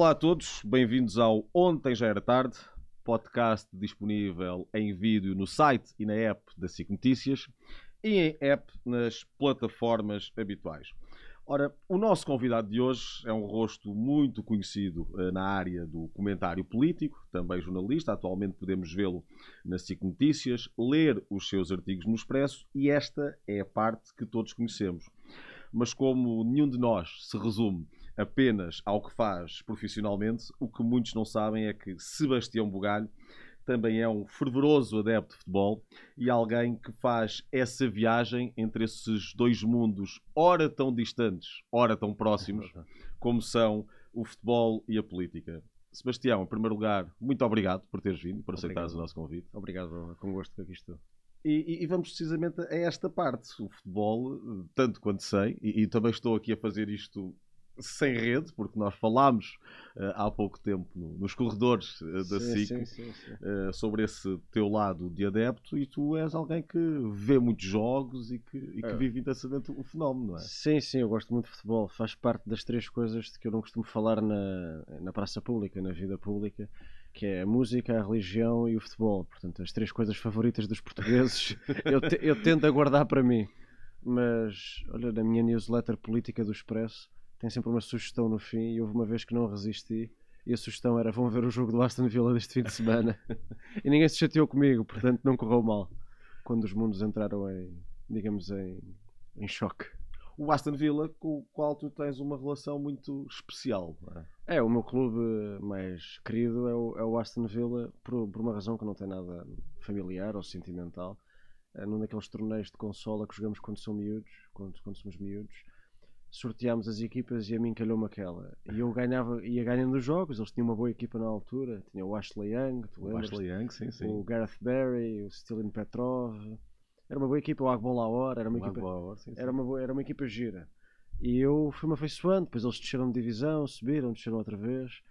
Olá a todos, bem-vindos ao Ontem Já Era Tarde, podcast disponível em vídeo no site e na app da SIC Notícias e em app nas plataformas habituais. Ora, o nosso convidado de hoje é um rosto muito conhecido eh, na área do comentário político, também jornalista. Atualmente podemos vê-lo na SIC Notícias, ler os seus artigos no Expresso e esta é a parte que todos conhecemos. Mas como nenhum de nós se resume apenas ao que faz profissionalmente, o que muitos não sabem é que Sebastião Bugalho também é um fervoroso adepto de futebol e alguém que faz essa viagem entre esses dois mundos, ora tão distantes, ora tão próximos, como são o futebol e a política. Sebastião, em primeiro lugar, muito obrigado por teres vindo, por aceitares o nosso convite. Obrigado, com gosto que aqui estou. E, e, vamos precisamente a esta parte. O futebol, tanto quanto sei, e, e também estou aqui a fazer isto sem rede, porque nós falámos uh, há pouco tempo no, nos corredores uh, da sim, SIC sim, sim, uh, sobre esse teu lado de adepto e tu és alguém que vê muitos jogos e que, e que É. vive intensamente o fenómeno, não é? Sim, sim, eu gosto muito de futebol. Faz parte das três coisas de que eu não costumo falar na, na praça pública, na vida pública, que é a música, a religião e o futebol. Portanto, as três coisas favoritas dos portugueses eu, te- eu tento a guardar para mim. Mas, olha, na minha newsletter política do Expresso tem sempre uma sugestão no fim e houve uma vez que não resisti. E a sugestão era: vão ver o jogo do Aston Villa deste fim de semana. e ninguém se chateou comigo, portanto não correu mal. Quando os mundos entraram em, digamos, em, em choque. O Aston Villa, com o qual tu tens uma relação muito especial, é? É, o meu clube mais querido é o, é o Aston Villa, por, por uma razão que não tem nada familiar ou sentimental. É num daqueles torneios de consola que jogamos quando são miúdos, quando, quando somos miúdos, sorteámos as equipas e a mim calhou-me aquela. E eu ganhava, ia ganhando os jogos, eles tinham uma boa equipa na altura, tinha o Ashley Young, tu O? Ashley Young, sim, sim. o Gareth Barry, o Stilin Petrov. Era uma boa equipa, o Agbol hora, era uma O equipa Aguilar, sim, sim. era uma, boa- era uma equipa gira. E eu fui-me afeiçoando, depois eles desceram de divisão, subiram, desceram outra vez.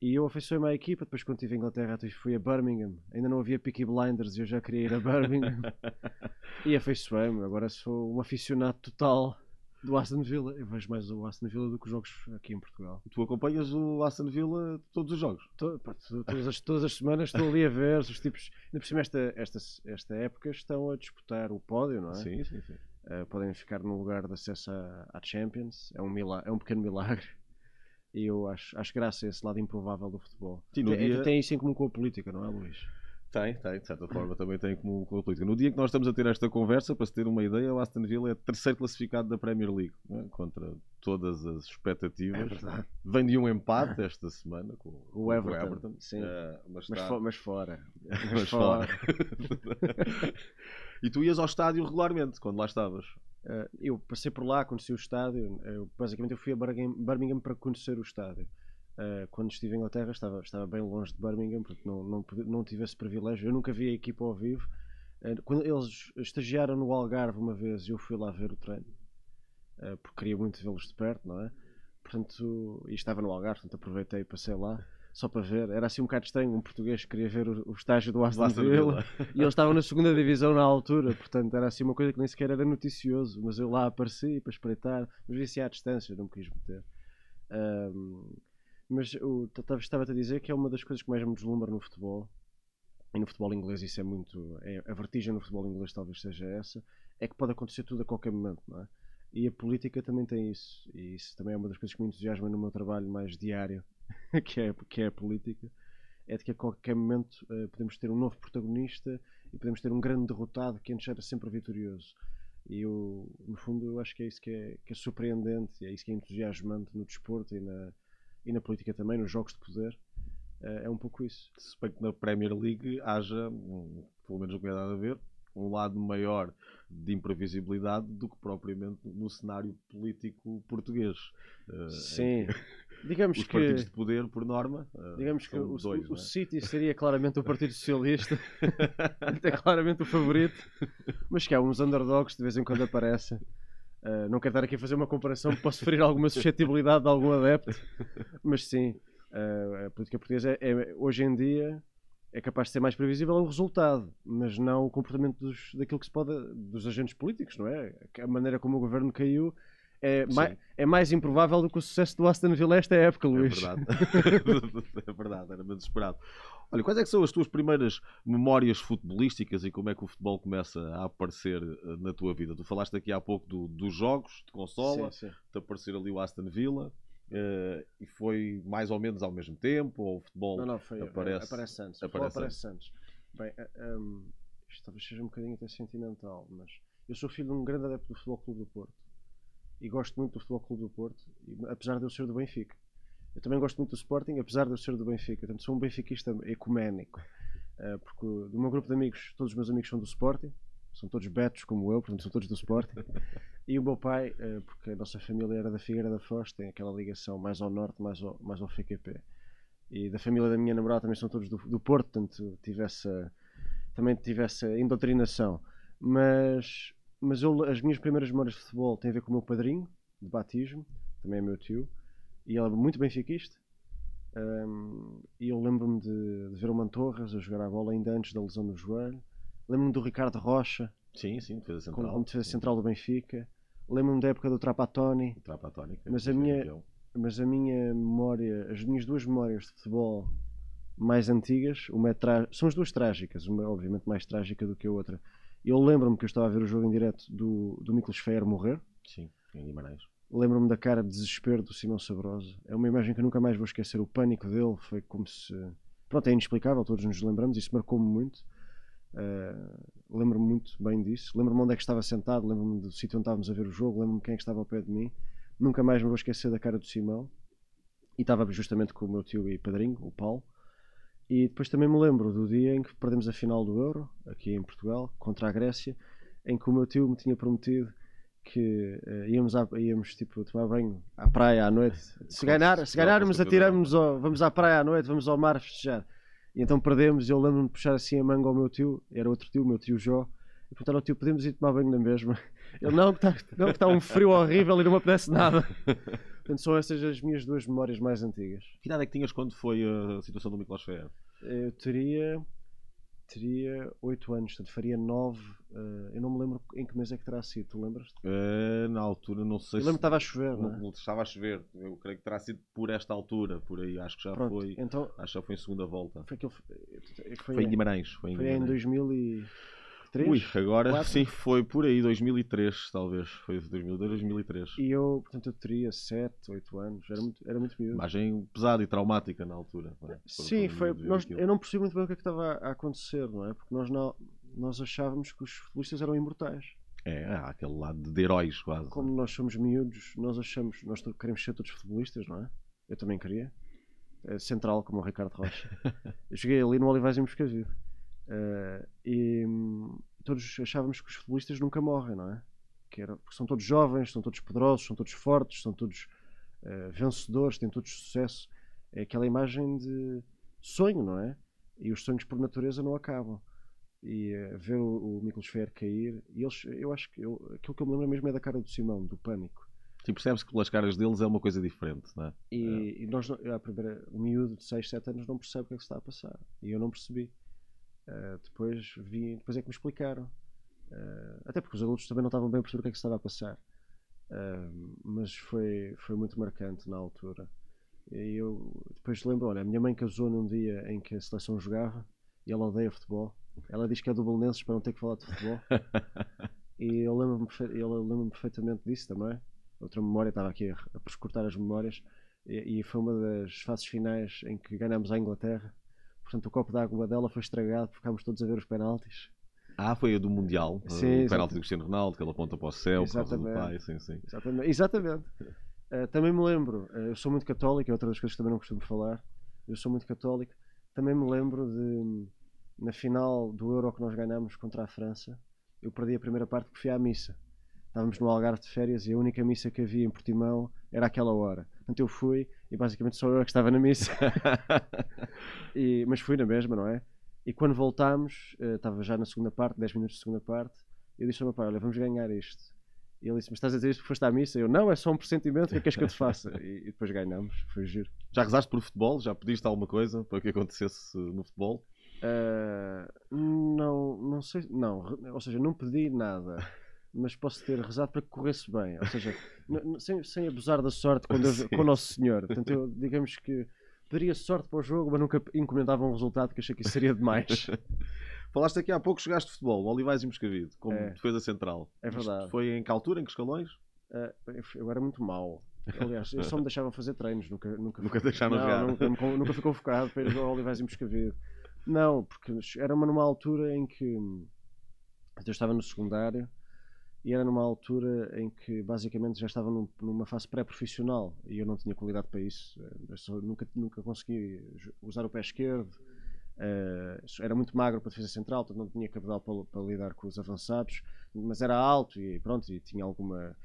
E eu afeiçoei-me à equipa, depois quando estive em Inglaterra fui a Birmingham. Ainda não havia Peaky Blinders e eu já queria ir a Birmingham. e afeiçoei-me, agora sou um aficionado total do Aston Villa. Eu vejo mais o Aston Villa do que os jogos aqui em Portugal. Tu acompanhas o Aston Villa todos os jogos. To- pá, to- todas, as, todas as semanas estou ali a ver os tipos. Ainda por cima, esta, esta, esta época estão a disputar o pódio, não é? Sim, sim, sim. Uh, podem ficar no lugar de acesso à, à Champions. É um, mila- é um pequeno milagre. E eu acho, acho graça a esse lado improvável do futebol. Sim, tem, dia- tem isso em comum com a política, não é, Luís? Tem, tem, de certa forma também tem como com a política. No dia que nós estamos a ter esta conversa, para se ter uma ideia, o Aston Villa é terceiro classificado da Premier League, não é? contra todas as expectativas. É. Vem de um empate esta semana com O com Everton, sim. Eh, mas, Mas, fo- mas fora. mas fora. e tu ias ao estádio regularmente quando lá estavas. Uh, eu passei por lá, conheci o estádio. Eu, basicamente, eu fui a Birmingham para conhecer o estádio. Uh, quando estive em Inglaterra, estava, estava bem longe de Birmingham, porque não, não, não tive esse privilégio. Eu nunca vi a equipa ao vivo. Uh, quando eles estagiaram no Algarve uma vez, eu fui lá ver o treino, uh, porque queria muito vê-los de perto, não é? Portanto, e estava no Algarve, portanto aproveitei e passei lá. Só para ver, era assim um bocado estranho. Um português que queria ver o, o estágio do Aston, Villa, e eles estavam na segunda divisão na altura, portanto era assim uma coisa que nem sequer era noticioso, mas eu lá apareci para espreitar, mas vi assim à distância, não me quis meter. Ahm, mas o- estava-te a dizer que é uma das coisas que mais me deslumbra no futebol, e no futebol inglês isso é muito. É, a vertigem no futebol inglês talvez seja essa, é que pode acontecer tudo a qualquer momento, não é? E a política também tem isso, e isso também é uma das coisas que me entusiasma no meu trabalho mais diário, que é, que é a política é de que a qualquer momento eh, podemos ter um novo protagonista e podemos ter um grande derrotado que antes era sempre vitorioso. E eu, no fundo, eu acho que é isso que é, que é surpreendente, é isso que é entusiasmante no desporto e na, e na política também, nos jogos de poder. Eh, é um pouco isso. Se bem que na Premier League haja, pelo menos o que é dado a ver, um lado maior de imprevisibilidade do que propriamente no cenário político português. Eh, Sim. Digamos Os que, partidos de poder, por norma, eh, digamos que o, dois, o, não é? City seria claramente o Partido Socialista, é claramente o favorito, mas que há uns underdogs de vez em quando aparecem. Uh, não quero estar aqui a fazer uma comparação, posso ferir alguma suscetibilidade de algum adepto, mas sim, uh, a política portuguesa é, é- hoje em dia é capaz de ser mais previsível o resultado, mas não o comportamento dos, daquilo que se pode, dos agentes políticos, não é? A maneira como o governo caiu é, mai- Sim. é mais improvável do que o sucesso do Aston Villa esta época, É Luís. verdade. é verdade, era menos esperado. Olha, quais é que são as tuas primeiras memórias futebolísticas e como é que o futebol começa a aparecer eh, na tua vida? Tu falaste aqui há pouco do- dos jogos de consola, Sim, sim. de aparecer ali o Aston Villa, eh, e foi mais ou menos ao mesmo tempo, ou o futebol... Não, não, foi, Aparece- aparece, aparece antes. aparece Aparece, antes. Bem, eh, um, isto talvez seja um bocadinho até sentimental, mas eu sou filho de um grande adepto do Futebol Clube do Porto e gosto muito do Futebol Clube do Porto, e- apesar de eu ser do Benfica. Eu também gosto muito do Sporting, apesar de eu ser do Benfica. Portanto, sou um benfiquista ecuménico. Eh, porque do meu grupo de amigos, todos os meus amigos são do Sporting, são todos betos como eu, portanto, são todos do Sporting. E o meu pai, eh, porque a nossa família era da Figueira da Foz, tem aquela ligação mais ao norte, mais ao, mais ao FQP. E da família da minha namorada também são todos do, do Porto, portanto tive essa, também tive indoutrinação. Mas, mas eu, as minhas primeiras memórias de futebol têm a ver com o meu padrinho, de batismo, também é meu tio, e ele é muito benfiquista. Um, e eu lembro-me de, de ver o Mantorras a jogar a bola ainda antes da lesão no joelho. Lembro-me do Ricardo Rocha, Sim, sim, defesa central. como defesa central do Benfica. Lembro-me da época do Trapatoni. O Trapatónica. Mas a minha- Mas a minha memória, as minhas duas memórias de futebol mais antigas, uma é trá- são as duas trágicas, uma é obviamente mais trágica do que a outra. Eu lembro-me que eu estava a ver o jogo em direto do, do Miklos Feyer morrer. Sim, em Guimarães. Lembro-me da cara de desespero do Simão Sabrosa. É uma imagem que nunca mais vou esquecer. O pânico dele foi como se. Pronto, é inexplicável, todos nos lembramos, isso marcou-me muito. Uh, lembro-me muito bem disso. Lembro-me onde é que estava sentado, lembro-me do sítio onde estávamos a ver o jogo, lembro-me quem é que estava ao pé de mim. Nunca mais me vou esquecer da cara do Simão. E estava justamente com o meu tio e padrinho, o Paulo. E depois também me lembro do dia em que perdemos a final do Euro, aqui em Portugal, contra a Grécia, em que o meu tio me tinha prometido que eh, íamos, à- íamos tipo, tomar banho à praia à noite. Se, ganhar, se ganharmos, atiramos, ao, vamos à praia à noite, vamos ao mar festejar. E então perdemos. e Eu lembro-me de puxar assim a manga ao meu tio, era outro tio, o meu tio Jó, e perguntar ao tio: podemos ir tomar banho na mesma? Ele não, que está está um frio horrível e não me apetece nada. Portanto, são essas as minhas duas memórias mais antigas. Que idade é que tinhas quando foi a situação do Feyer? Eu teria. Teria 8 anos, portanto faria 9. eu não me lembro em que mês é que terá sido, tu lembras-te? Eh, na altura, não sei Eu se. lembro que estava a chover, não, Não, é? estava a chover. Eu creio que terá sido por esta altura, por aí. Acho que já Pronto, foi. então Acho que já foi em segunda volta. foi aquele. Foi, Foi em Guimarães. Foi em foi em Guimarães. 2003. Ui, agora sim, foi por aí, 2003, talvez. Foi 2002, 2003. E eu, portanto, eu teria 7, 8 anos, era muito, era muito miúdo. Imagem pesada e traumática na altura. é? Sim, foi. Nós, eu não percebi muito bem o que é que estava a acontecer, não é? Porque nós, não, nós achávamos que os futebolistas eram imortais. É, há aquele lado de heróis quase. Como nós somos miúdos, nós achamos, nós queremos ser todos futebolistas, não é? Eu também queria. Eh, Central, como o Ricardo Rocha. eu cheguei ali no Olivais em Moscavide. Eh, e hum, todos achávamos que os futebolistas nunca morrem, não é? Que era, porque são todos jovens, são todos poderosos, são todos fortes, são todos eh, vencedores, têm todos sucesso. É aquela imagem de sonho, não é? E os sonhos por natureza não acabam. E eh, ver o, o Miklos Fer cair, e eles, eu acho que eu, aquilo que eu me lembro mesmo é da cara do Simão, do pânico. Sim, percebes que pelas caras deles é uma coisa diferente, não é? E, e nós, à primeira, o miúdo de 6, 7 anos não percebe o que é que se está a passar. E eu não percebi. Eh, depois vi, depois é que me explicaram. Eh, até porque os adultos também não estavam bem a perceber o que é que estava a passar. Eh, mas foi, foi muito marcante na altura. E eu depois lembro, olha, a minha mãe casou num dia em que a seleção jogava e ela odeia futebol. Ela diz que é do Belenenses para não ter que falar de futebol. E eu lembro-me lembro-me perfeitamente disso também. Outra memória, estava aqui a, a as memórias, e, e foi uma das fases finais em que ganhámos a Inglaterra. Portanto, o copo de água dela foi estragado, ficámos todos a ver os penaltis. Ah, foi a do Mundial. Sim, o penalti do Cristiano Ronaldo, que ele aponta para o céu por causa do Exatamente. pai. Sim, sim. Exatamente. Exatamente. Eh, também me lembro, eh, eu sou muito católico, é outra das coisas que também não costumo falar. Eu sou muito católico. Também me lembro de, na final do Euro que nós ganhámos contra a França, eu perdi a primeira parte porque fui à missa. Estávamos no Algarve de férias e a única missa que havia em Portimão era aquela hora. Portanto, eu fui e basicamente só eu que estava na missa. E- mas fui na mesma, não é? E quando voltámos, eh, estava já na segunda parte, 10 minutos de segunda parte, eu disse ao meu pai: Olha, vamos ganhar isto. E ele disse: Mas estás a dizer isto porque foste à missa? Eu: Não, é só um pressentimento, o que é que queres que eu te faça? E, e depois ganhamos, foi giro. Já rezaste por futebol? Já pediste alguma coisa para que acontecesse no futebol? Ah, não, não sei, não, ou seja, não pedi nada. Mas posso ter rezado para que corresse bem. Ou seja, sem, sem abusar da sorte quando eu, com o Nosso Senhor. Portanto, eu, digamos que daria sorte para o jogo, mas nunca encomendava um resultado que achei que isso seria demais. Falaste aqui há pouco, jogaste futebol, Olivais e Moscavide, como é. defesa central. É verdade. Isto foi em que altura, em que escalões? Uh, eu era muito mau. Aliás, eu só me deixavam fazer treinos, nunca, nunca, nunca deixaram não, nunca, nunca, nunca fui convocado para ir ao Olivais e Moscavide. Não, porque era uma numa altura em que eu estava no secundário e era numa altura em que basicamente já estava num, numa fase pré-profissional e eu não tinha qualidade para isso. Eu só, nunca, nunca consegui usar o pé esquerdo, uh, era muito magro para a defesa central, portanto não tinha cabedal para, para, lidar com os avançados, mas era alto e pronto, e tinha alguma,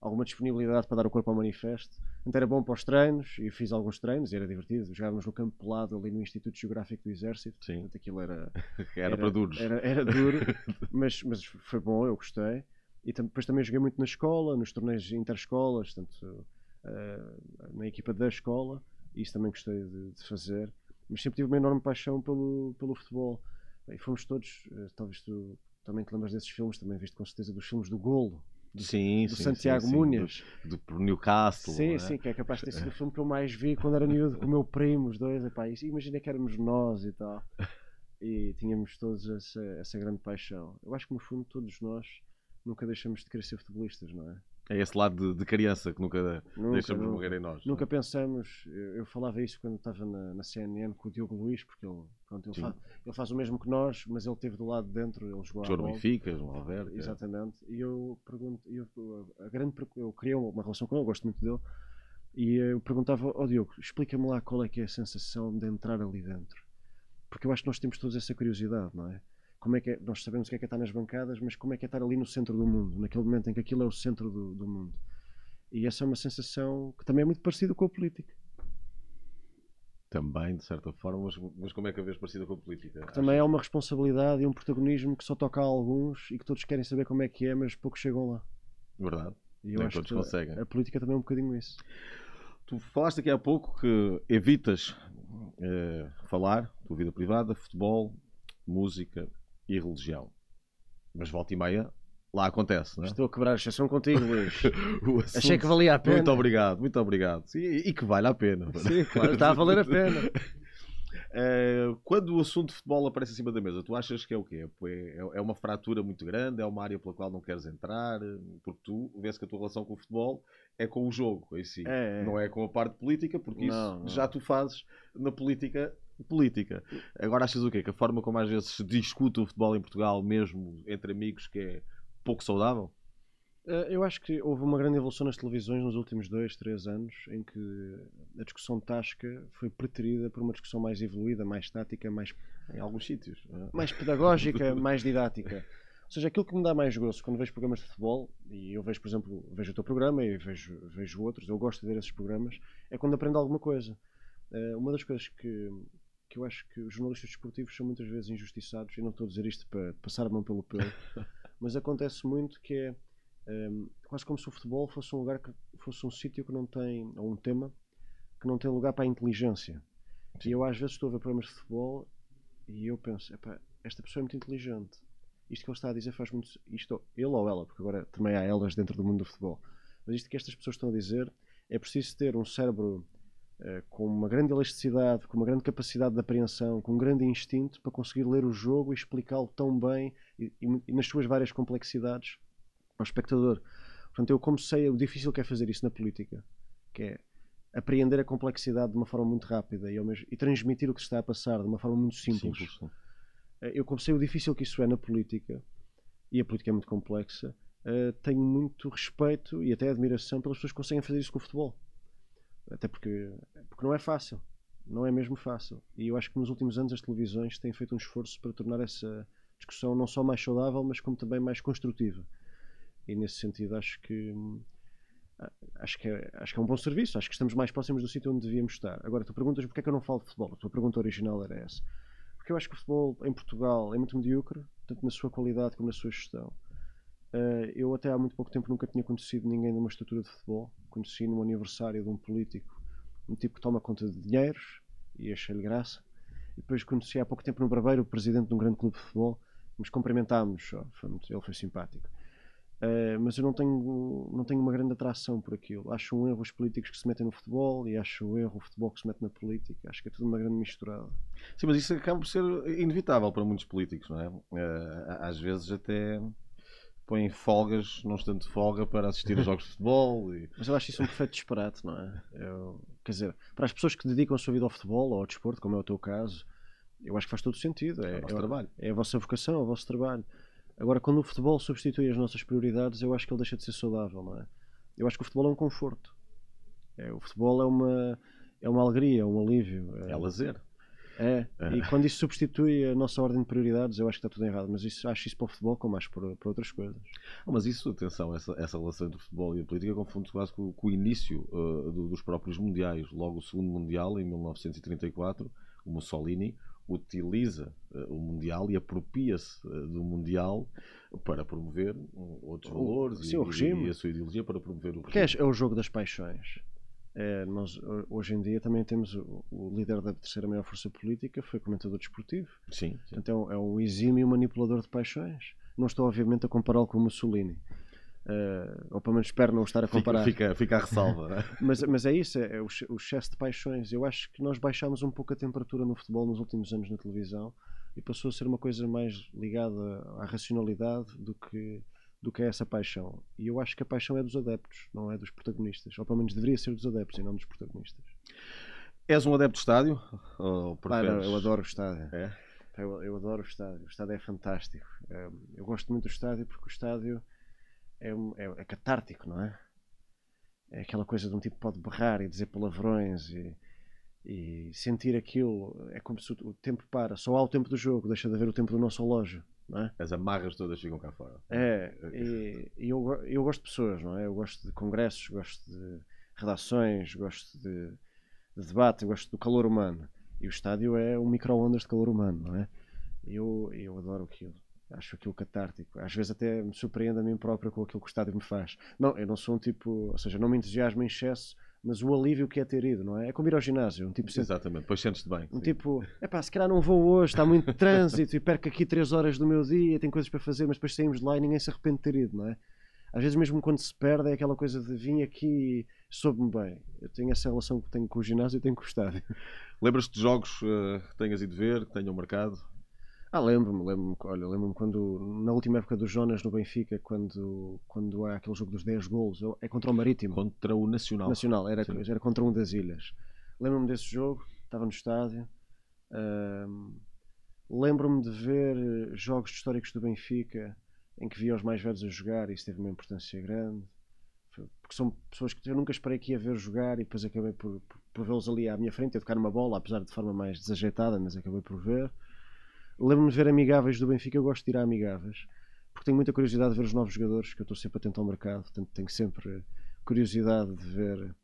alguma disponibilidade para dar o corpo ao manifesto. Então era bom para os treinos e fiz alguns treinos e era divertido. Jogávamos no campo pelado ali no Instituto Geográfico do Exército. Sim. Portanto, aquilo era, era, era para duros. Era, era duro, mas, mas foi bom, eu gostei. E depois também joguei muito na escola, nos torneios interescolas, tanto uh, na equipa da escola, e isso também gostei de, de, fazer. Mas sempre tive uma enorme paixão pelo, pelo futebol. E fomos todos, uh, talvez tu também te lembras desses filmes, também viste com certeza dos filmes do Golo, do, sim, do sim, Santiago sim, Munhas. Do, do Newcastle. Sim, é? sim, que é capaz de ter sido o filme que eu mais vi quando era miúdo com o meu primo, os dois. Epá, imagina que éramos nós e tal. E tínhamos todos essa, essa grande paixão. Eu acho que no fundo todos nós nunca deixamos de querer ser futebolistas, não é? É esse lado de, de criança que nunca, nunca deixamos nunca, morrer em nós. Nunca não? pensamos, eu, eu, falava isso quando estava na, na, CNN com o Diogo Luís, porque ele, pronto, ele, faz, ele, faz, o mesmo que nós, mas ele teve do lado de dentro, ele jogou Jogou Benfica, João Alberto. Exatamente. É. E eu pergunto, eu, a grande, eu criei uma relação com ele, gosto muito dele, e eu perguntava ao oh, Diogo, explica-me lá qual é que é a sensação de entrar ali dentro. Porque eu acho que nós temos todos essa curiosidade, não é? Como é que é, nós sabemos o que é que é estar nas bancadas, mas como é que é estar ali no centro do mundo, naquele momento em que aquilo é o centro do, do mundo. E essa é uma sensação que também é muito parecida com a política. Também, de certa forma, mas, mas como é que a vez parecida com a política? Que também é uma responsabilidade e um protagonismo que só toca a alguns e que todos querem saber como é que é, mas poucos chegam lá. Verdade. E eu Nem acho todos que conseguem. A, a política também é um bocadinho isso. Tu falaste aqui há pouco que evitas eh, falar, tua vida privada, futebol, música, e religião. Mas volta e meia lá acontece, não é? Estou a quebrar a exceção contigo, Luís. Achei que valia a pena. Muito obrigado, muito obrigado. E, e que vale a pena. Sim, claro, está a valer a pena. É, quando o assunto de futebol aparece em cima da mesa, tu achas que é o quê? É, é uma fratura muito grande? É uma área pela qual não queres entrar? Porque tu vês que a tua relação com o futebol é com o jogo em si, é, é. não é com a parte política, porque isso não, não. já tu fazes na política política. Agora achas o quê? Que a forma como às vezes se discute o futebol em Portugal, mesmo entre amigos, que é pouco saudável? Eh, eu acho que houve uma grande evolução nas televisões nos últimos dois, três anos, em que a discussão tasca foi preterida por uma discussão mais evoluída, mais tática, mais. Em alguns sítios. É? Mais pedagógica, mais didática. Ou seja, aquilo que me dá mais gosto quando vejo programas de futebol, e eu vejo, por exemplo, vejo o teu programa e vejo, vejo outros, eu gosto de ver esses programas, é quando aprendo alguma coisa. Uh, uma das coisas que, que eu acho que os jornalistas desportivos são muitas vezes injustiçados, e não estou a dizer isto para passar a mão pelo pelo, mas acontece muito que é um, quase como se o futebol fosse um lugar que fosse um sítio que não tem, ou um tema que não tem lugar para a inteligência. Sim. E eu às vezes estou a ver programas de futebol e eu penso, esta pessoa é muito inteligente. Isto que ele está a dizer faz muito. Isto, ele ou ela, porque agora também há elas dentro do mundo do futebol. Mas isto que estas pessoas estão a dizer é preciso ter um cérebro com uma grande elasticidade, com uma grande capacidade de apreensão, com um grande instinto para conseguir ler o jogo e explicá-lo tão bem e, e, nas suas várias complexidades ao espectador. Portanto, eu como sei o difícil que é fazer isso na política, que é apreender a complexidade de uma forma muito rápida e, mesmo, e transmitir o que se está a passar de uma forma muito simples. simples eh, eu como sei o difícil que isso é na política, e a política é muito complexa, uh, tenho muito respeito e até admiração pelas pessoas que conseguem fazer isso com o futebol. Até porque, porque não é fácil. Não é mesmo fácil. E eu acho que nos últimos anos as televisões têm feito um esforço para tornar essa discussão não só mais saudável, mas como também mais construtiva. E nesse sentido acho que acho que, é, acho que é um bom serviço, acho que estamos mais próximos do sítio onde devíamos estar. Agora, tu perguntas porque é que eu não falo de futebol? A tua pergunta original era essa. Porque eu acho que o futebol em Portugal é muito medíocre, tanto na sua qualidade como na sua gestão. Uh, eu até há muito pouco tempo nunca tinha conhecido ninguém numa estrutura de futebol. Conheci no aniversário de um político, um tipo que toma conta de dinheiros e achei-lhe graça. E depois conheci há pouco tempo no Barbeiro o presidente de um grande clube de futebol. Nos cumprimentámos, oh, foi muito, ele foi simpático. Uh, mas eu não tenho, não tenho uma grande atração por aquilo. Acho um erro os políticos que se metem no futebol e acho um erro o futebol que se mete na política. Acho que é tudo uma grande misturada. Sim, mas isso acaba por ser inevitável para muitos políticos, não é? Uh, às vezes até põem folgas, não estando de folga, para assistir a jogos de futebol. E... Mas eu acho isso um perfeito disparate, não é? Eu, quer dizer, para as pessoas que dedicam a sua vida ao futebol ou ao desporto, como é o teu caso, eu acho que faz todo sentido. É, é, o trabalho. é a vossa vocação, é o vosso trabalho. Agora, quando o futebol substitui as nossas prioridades, eu acho que ele deixa de ser saudável, não é? Eu acho que o futebol é um conforto. É, o futebol é uma, é uma alegria, é um alívio. É, é lazer. É, é, e quando isso substitui a nossa ordem de prioridades, eu acho que está tudo errado. Mas isso, acho isso para o futebol como acho para, para outras coisas. mas isso, atenção, essa, essa relação entre o futebol e a política confunde-se quase com, com, o início uh, do, dos próprios mundiais. Logo o segundo mundial, em 1934, o Mussolini utiliza uh, o Mundial e apropria-se uh, do Mundial para promover outros valores Sim, e, o e a sua ideologia para promover o regime. Que é, é o jogo das paixões. É, nós, hoje em dia também temos o, o, líder da terceira maior força política, foi comentador desportivo. Sim. sim. Então é um, exímio manipulador de paixões. Não estou, obviamente, a compará-lo com o Mussolini. Uh, ou pelo menos espero não estar a comparar. Fica, fica, fica a ressalva. Né? mas, mas é isso, é, é o, o excesso de paixões. Eu acho que nós baixámos um pouco a temperatura no futebol nos últimos anos na televisão e passou a ser uma coisa mais ligada à racionalidade do que, do que é essa paixão. E eu acho que a paixão é dos adeptos, não é dos protagonistas. Ou pelo menos deveria ser dos adeptos e não dos protagonistas. És um adepto de estádio? Ou preferes... não, eu adoro o estádio. É? Eu, eu, adoro o estádio. O estádio é fantástico. Eh, eu gosto muito do estádio porque o estádio é, é, é catártico, não é? É aquela coisa de um tipo que pode berrar e dizer palavrões e, e sentir aquilo. É como se o tempo para. Só há o tempo do jogo, deixa de haver o tempo do nosso relógio. É? As amarras todas ficam cá fora. É, e, e eu, eu gosto de pessoas, não é? Eu gosto de congressos, gosto de redações, gosto de, de debate, gosto do calor humano. E o estádio é um micro-ondas de calor humano, não é? Eu, eu adoro aquilo. Acho aquilo catártico. Às vezes até me surpreendo a mim próprio com aquilo que o estádio me faz. Não, eu não sou um tipo, ou seja, não me entusiasmo em excesso, mas o alívio que é ter ido, não é? É como ir ao ginásio. Um tipo Exatamente, depois sentes-te bem. Um sim. tipo, é pá, se calhar não vou hoje, está muito trânsito e perco aqui 3 horas do meu dia, tenho coisas para fazer, mas depois saímos de lá e ninguém se arrepende de ter ido, não é? Às vezes, mesmo quando se perde, é aquela coisa de vim aqui e soube-me bem. Eu tenho essa relação que tenho com o ginásio e tenho com o estádio. Lembras-te de jogos uh, que tenhas ido ver, que tenham marcado? Ah, lembro-me, lembro-me, olha, lembro-me quando, na última época do Jonas no Benfica, quando, quando há aquele jogo dos 10 golos, é contra o Marítimo. Contra o Nacional. Nacional, era, era contra um das ilhas. Lembro-me desse jogo, estava no estádio. lembro-me de ver jogos históricos do Benfica em que via os mais velhos a jogar e isso teve uma importância grande. Porque são pessoas que eu nunca esperei que ia ver jogar e depois acabei por, por, por vê-los ali à minha frente a tocar uma bola, apesar de forma mais desajeitada, mas acabei por ver. Lembro-me de ver amigáveis do Benfica, eu gosto de ir a amigáveis, porque tenho muita curiosidade de ver os novos jogadores, que eu estou sempre atento ao mercado, portanto tenho sempre curiosidade de ver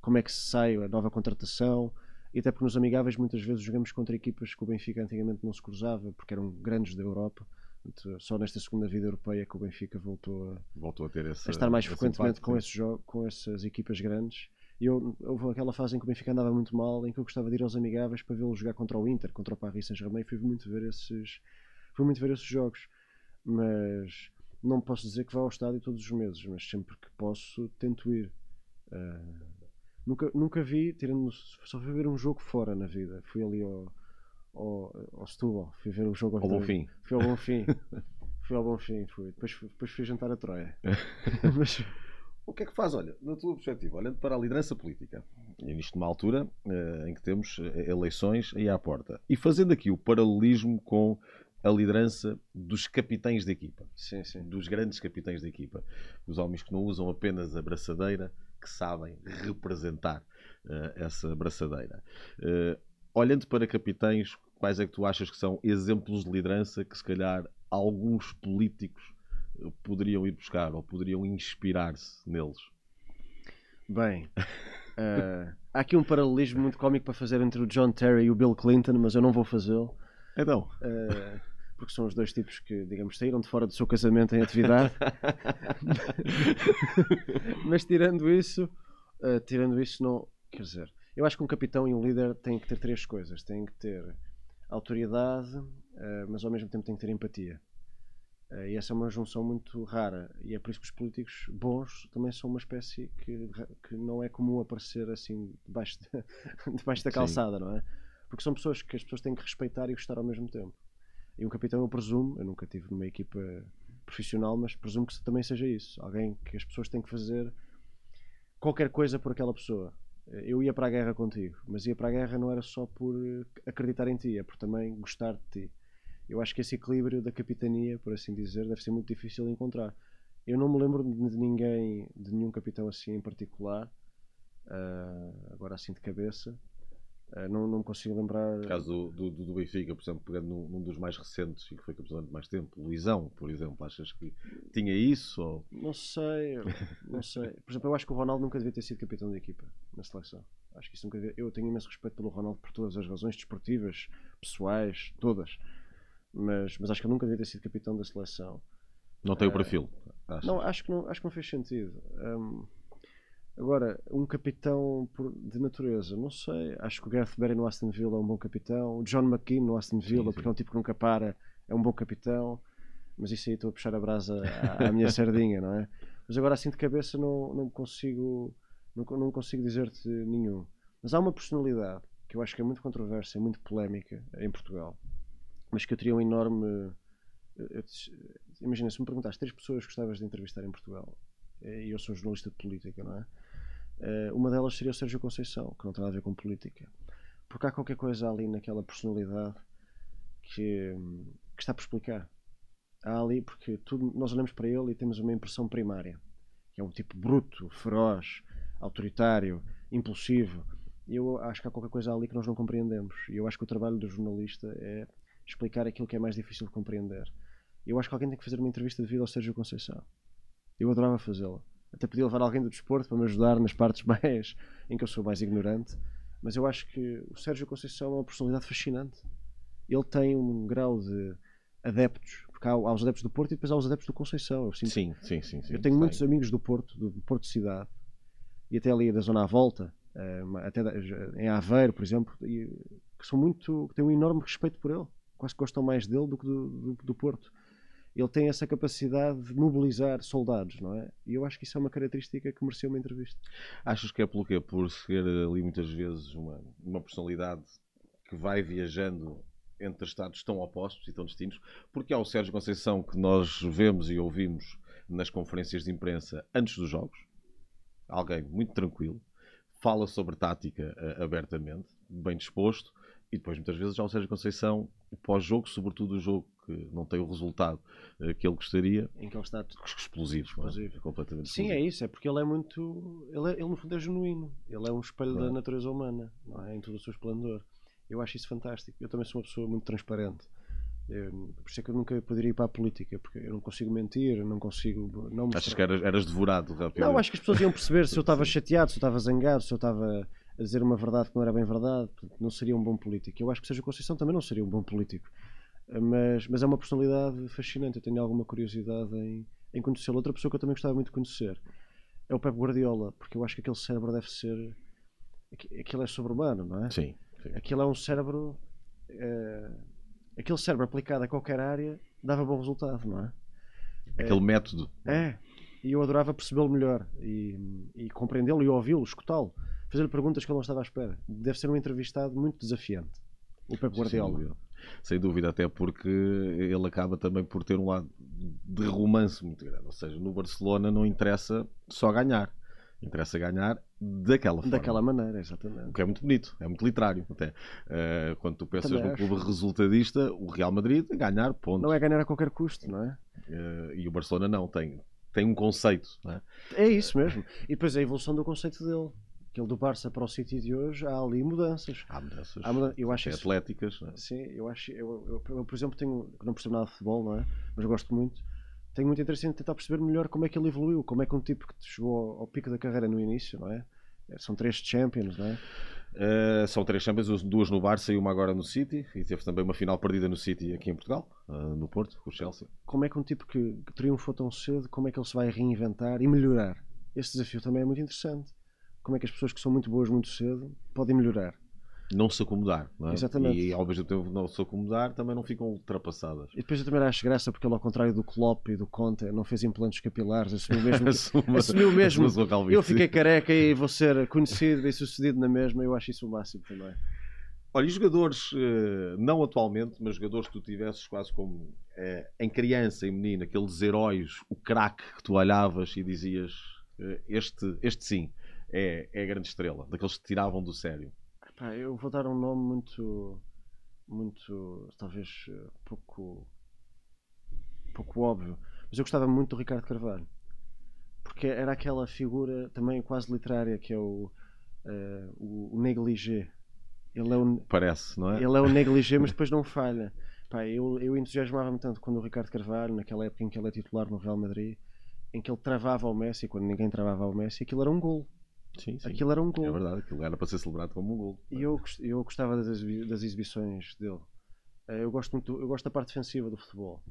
como é que se sai a nova contratação, e até porque nos amigáveis muitas vezes jogamos contra equipas que o Benfica antigamente não se cruzava, porque eram grandes da Europa. Só nesta segunda vida europeia que o Benfica voltou a, voltou a, ter esse, a estar mais frequentemente com, esse jogo, com essas equipas grandes. Eu, houve aquela fase em que o Benfica andava muito mal, em que eu gostava de ir aos amigáveis para vê-lo jogar contra o Inter, contra o Paris Saint-Germain. Fui muito ver esses, fui muito ver esses jogos. Mas não posso dizer que vá ao estádio todos os meses, mas sempre que posso, tento ir. Uh, nunca, nunca vi, tirando, só fui ver um jogo fora na vida. Fui ali ao, ao, ao Setúbal, fui ver o jogo ao, ao Bom Fim. Fui ao Bom Fim. fui ao Bom Fim, fui. Depois, depois fui jantar a Troia. mas, o que é que faz, olha, na tua perspectiva, olhando para a liderança política, e nisto numa altura uh, em que temos eh, eleições aí à porta, e fazendo aqui o paralelismo com a liderança dos capitães de equipa, sim, sim. dos grandes capitães de equipa, os homens que não usam apenas a braçadeira, que sabem representar uh, essa braçadeira. Uh, olhando para capitães, quais é que tu achas que são exemplos de liderança que se calhar alguns políticos poderiam ir buscar ou poderiam inspirar-se neles? Bem, uh, há aqui um paralelismo muito cómico para fazer entre o John Terry e o Bill Clinton, mas eu não vou fazê-lo. Então. Uh, porque são os dois tipos que, digamos, saíram de fora do seu casamento em atividade. mas tirando isso, uh, tirando isso, não. Quer dizer, eu acho que um capitão e um líder têm que ter três coisas: têm que ter autoridade, mas ao mesmo tempo têm que ter empatia. Eh, e essa é uma junção muito rara. E é por isso que os políticos bons também são uma espécie que, que não é comum aparecer assim debaixo, de, debaixo da calçada, Sim. não é? Porque são pessoas que as pessoas têm que respeitar e gostar ao mesmo tempo. E um capitão, eu presumo, eu nunca tive numa equipa profissional, mas presumo que também seja isso. Alguém que as pessoas têm que fazer qualquer coisa por aquela pessoa. Eu ia para a guerra contigo, mas ia para a guerra não era só por acreditar em ti, é por também gostar de ti. Eu acho que esse equilíbrio da capitania, por assim dizer, deve ser muito difícil de encontrar. Eu não me lembro de ninguém, de nenhum capitão assim em particular, uh, agora assim de cabeça, Uh, não, não me consigo lembrar. No caso do, do, do, Benfica, por exemplo, pegando num, num, dos mais recentes e que foi capitão de mais tempo, Luizão, por exemplo, achas que tinha isso? Ou... Não sei, não sei. Por exemplo, eu acho que o Ronaldo nunca devia ter sido capitão da equipa na seleção. Acho que isso nunca devia... Eu tenho imenso respeito pelo Ronaldo por todas as razões desportivas, pessoais, todas. Mas, mas acho que ele nunca devia ter sido capitão da seleção. Não tem o perfil? Não, acho que não, acho que não fez sentido. Um, Agora, um capitão por, de natureza, não sei. Acho que o Gareth Barry no Aston Villa é um bom capitão. O John McKean no Aston Villa, sim, sim. porque é um tipo que nunca para, é um bom capitão. Mas isso aí estou a puxar a brasa à, à minha sardinha, não é? Mas agora assim de cabeça não, não consigo não, não consigo dizer-te nenhum. Mas há uma personalidade que eu acho que é muito controversa, é muito polémica em Portugal, mas que eu teria um enorme. Imagina, se me perguntaste três pessoas que gostavas de entrevistar em Portugal, e eu sou jornalista de política, não é? Uma delas seria o Sérgio Conceição, que não tem nada a ver com política. Porque há qualquer coisa ali naquela personalidade que, que está por explicar. Há ali, porque tudo, nós olhamos para ele e temos uma impressão primária. Que é um tipo bruto, feroz, autoritário, impulsivo. Eu acho que há qualquer coisa ali que nós não compreendemos. E eu acho que o trabalho do jornalista é explicar aquilo que é mais difícil de compreender. Eu acho que alguém tem que fazer uma entrevista de vida ao Sérgio Conceição. Eu adorava fazê-la. Até podia levar alguém do desporto para me ajudar nas partes mais em que eu sou mais ignorante. Mas eu acho que o Sérgio Conceição é uma personalidade fascinante. Ele tem um grau de adeptos, porque há, há os adeptos do Porto e depois há os adeptos do Conceição. Eu sinto, sim, sim, sim, sim, Eu tenho muitos amigos do Porto, do Porto Cidade, e até ali da zona à volta, eh, até em Aveiro, por exemplo, que são muito, que têm um enorme respeito por ele. Quase que gostam mais dele do que do, do, do Porto ele tem essa capacidade de mobilizar soldados, não é? E eu acho que isso é uma característica que mereceu uma entrevista. Achas que é pelo quê? Por ser ali muitas vezes uma, uma personalidade que vai viajando entre estados tão opostos e tão distintos? Porque há o Sérgio Conceição que nós vemos e ouvimos nas conferências de imprensa antes dos jogos, alguém muito tranquilo, fala sobre tática uh, abertamente, bem disposto, e depois muitas vezes já o Sérgio Conceição, pós-jogo, sobretudo o jogo que não tem o resultado uh, que ele gostaria, em que ele está explosivo, explosivo. É? completamente Sim, explosivo. é isso, é porque ele é muito, ele, é, ele no fundo é genuíno, ele é um espelho da natureza humana, não é? em todo o seu esplendor. Eu acho isso fantástico. Eu também sou uma pessoa muito transparente. Eu, por isso é que eu nunca poderia ir para a política, porque eu não consigo mentir, não consigo. Não mostrar... Achas que eras, eras devorado rapidamente? Não, acho que as pessoas iam perceber se eu estava chateado, se eu estava zangado, se eu estava a dizer uma verdade que não era bem verdade, não seria um bom político. Eu acho que Sérgio Conceição também não seria um bom político. Mas, mas é uma personalidade fascinante. Eu tenho alguma curiosidade em, em conhecê-lo. Outra pessoa que eu também gostava muito de conhecer é o Pep Guardiola, porque eu acho que aquele cérebro deve ser. Aquilo é sobre-humano, não é? Sim. sim. Aquilo é um cérebro. É, aquele cérebro aplicado a qualquer área dava bom resultado, não é? Aquele é, método. É. E eu adorava percebê-lo melhor e, e compreendê-lo e ouvi-lo, escutá-lo fazer perguntas que ele não estava à espera. Deve ser um entrevistado muito desafiante, o Pep Guardiola. Sem dúvida. Sem dúvida, até porque ele acaba também por ter um lado de romance muito grande. Ou seja, no Barcelona não interessa só ganhar. Interessa ganhar daquela forma. Daquela maneira, exatamente. O que é muito bonito, é muito literário até. Uh, quando tu pensas Também num clube resultadista, o Real Madrid ganhar, ponto. Não é ganhar a qualquer custo, não é? Uh, e o Barcelona não, tem, tem um conceito. Não é? é isso mesmo. E depois a evolução do conceito dele aquele do Barça para o City de hoje, há ali mudanças. Há mudanças. Há mudanças. Eu acho atléticas. É? Sim, eu acho. Eu, eu, eu, por exemplo, tenho. Não percebo nada de futebol, não é? Mas gosto muito. Tenho muito interesse em tentar perceber melhor como é que ele evoluiu, como é que um tipo que chegou ao, ao pico da carreira no início, não é? São três Champions, não é? Uh, são três Champions, duas no Barça e uma agora no City. E teve também uma final perdida no City aqui em Portugal, uh, no Porto, com o Chelsea. Como é que um tipo que, que triunfou tão cedo, como é que ele se vai reinventar e melhorar? Esse desafio também é muito interessante como é que as pessoas que são muito boas muito cedo podem melhorar. não se acomodar. Não é? Exatamente. E ao mesmo tempo não se acomodar, também não ficam ultrapassadas. E depois eu também acho graça porque ele, ao contrário do Klopp e do Conte, não fez implantes capilares, assumiu mesmo. Assume- assumiu mesmo. eu fiquei careca e vou ser conhecido e sucedido na mesma. Eu acho isso o máximo também. Olha, e jogadores, eh, não atualmente, mas jogadores que tu tivesses quase como eh, em criança e menina, aqueles heróis, o craque que tu olhavas e dizias: eh, este, este sim, é, é a grande estrela, daqueles que tiravam do sério. Eu vou dar um nome muito. muito. talvez eh, pouco. pouco óbvio. Mas eu gostava muito do Ricardo Carvalho. Porque era aquela figura também quase literária que é o. eh, o, o negligé. Ele é o, Parece, não é? ele é o negligé, mas depois não falha. Pá, eu, eu entusiasmava-me tanto quando o Ricardo Carvalho, naquela época em que ele é titular no Real Madrid, em que ele travava ao Messi, quando ninguém travava ao Messi, aquilo era um gol. Sim, sim. Aquilo era um É gol. verdade, aquilo era para ser celebrado como um gol. E eu, eu gostava das, das exibições dele. Eh, Eu gosto, muito, eu gosto da parte defensiva do futebol.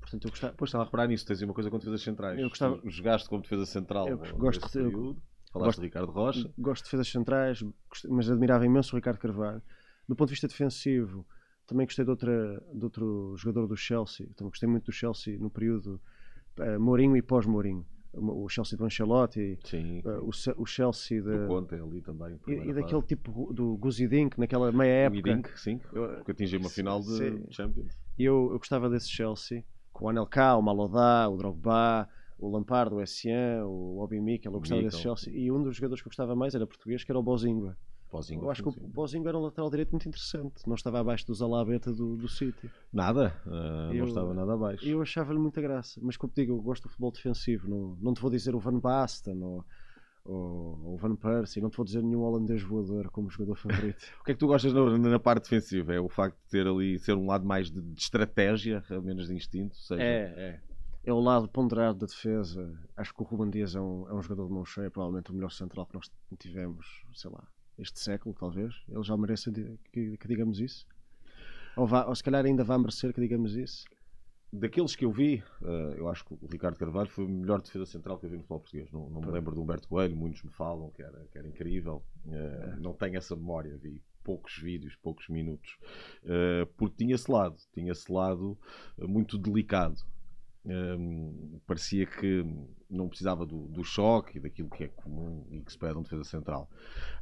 Portanto, eu gostava. Depois estava a reparar nisso, tens uma coisa com defesas centrais. Eu gostava- Tu Jogaste como defesa central. Eu gosto de- eu. Falaste gosto- de Ricardo Rocha. Gosto de defesas centrais, mas admirava imenso o Ricardo Carvalho. Do ponto de vista defensivo, também gostei de, outra, de outro jogador do Chelsea. Também gostei muito do Chelsea no período eh, Mourinho e pós-Mourinho. O o Chelsea do Ancelotti, Sim. eh, o, o Chelsea Do de, Conte ali também. e, e daquele tipo do Guzidink, naquela meia época. Idink, sim, que atingiu uma final de Sim. Champions. E eu, eu gostava desse Chelsea, com o Anelka, o Malodá, o Drogba, o Lampard, o Essien, o Obi Mikel, eu gostava desse. Chelsea. E um dos jogadores que eu gostava mais era português, que era o Bozingua. Pós-Ingo, Eu acho que o. Bozingua era um lateral direito muito interessante, não estava abaixo do Zalabeta do, do City. Nada, ah, Eu- não estava nada abaixo. Eu achava-lhe muita graça, mas como te digo, eu gosto do futebol defensivo, não, não te vou dizer o Van Basten ou, ou, o Van Persie, não te vou dizer nenhum holandês voador como jogador favorito. O que é que tu gostas na, na parte defensiva? É o facto de ter ali, ser um lado mais de, de estratégia, menos de instinto? Seja, é. É o lado ponderado da defesa. Acho que o Ruben Dias é um, é um jogador de mão cheia, provavelmente o melhor central que nós tivemos, sei lá, este século, talvez. Ele já merece que, que digamos isso. Ou, vá- ou se calhar ainda vai merecer que digamos isso. Daqueles que eu vi, ah, eu acho que o Ricardo Carvalho foi o melhor defesa central que eu vi no futebol português. Não, não me lembro do Humberto Coelho, muitos me falam que era, que era incrível. Ah, Não tenho essa memória, vi poucos vídeos, poucos minutos. Ah, porque tinha esse lado, tinha esse lado muito delicado. Hum, parecia que não precisava do, do choque e daquilo que é comum e que se pede um defesa central.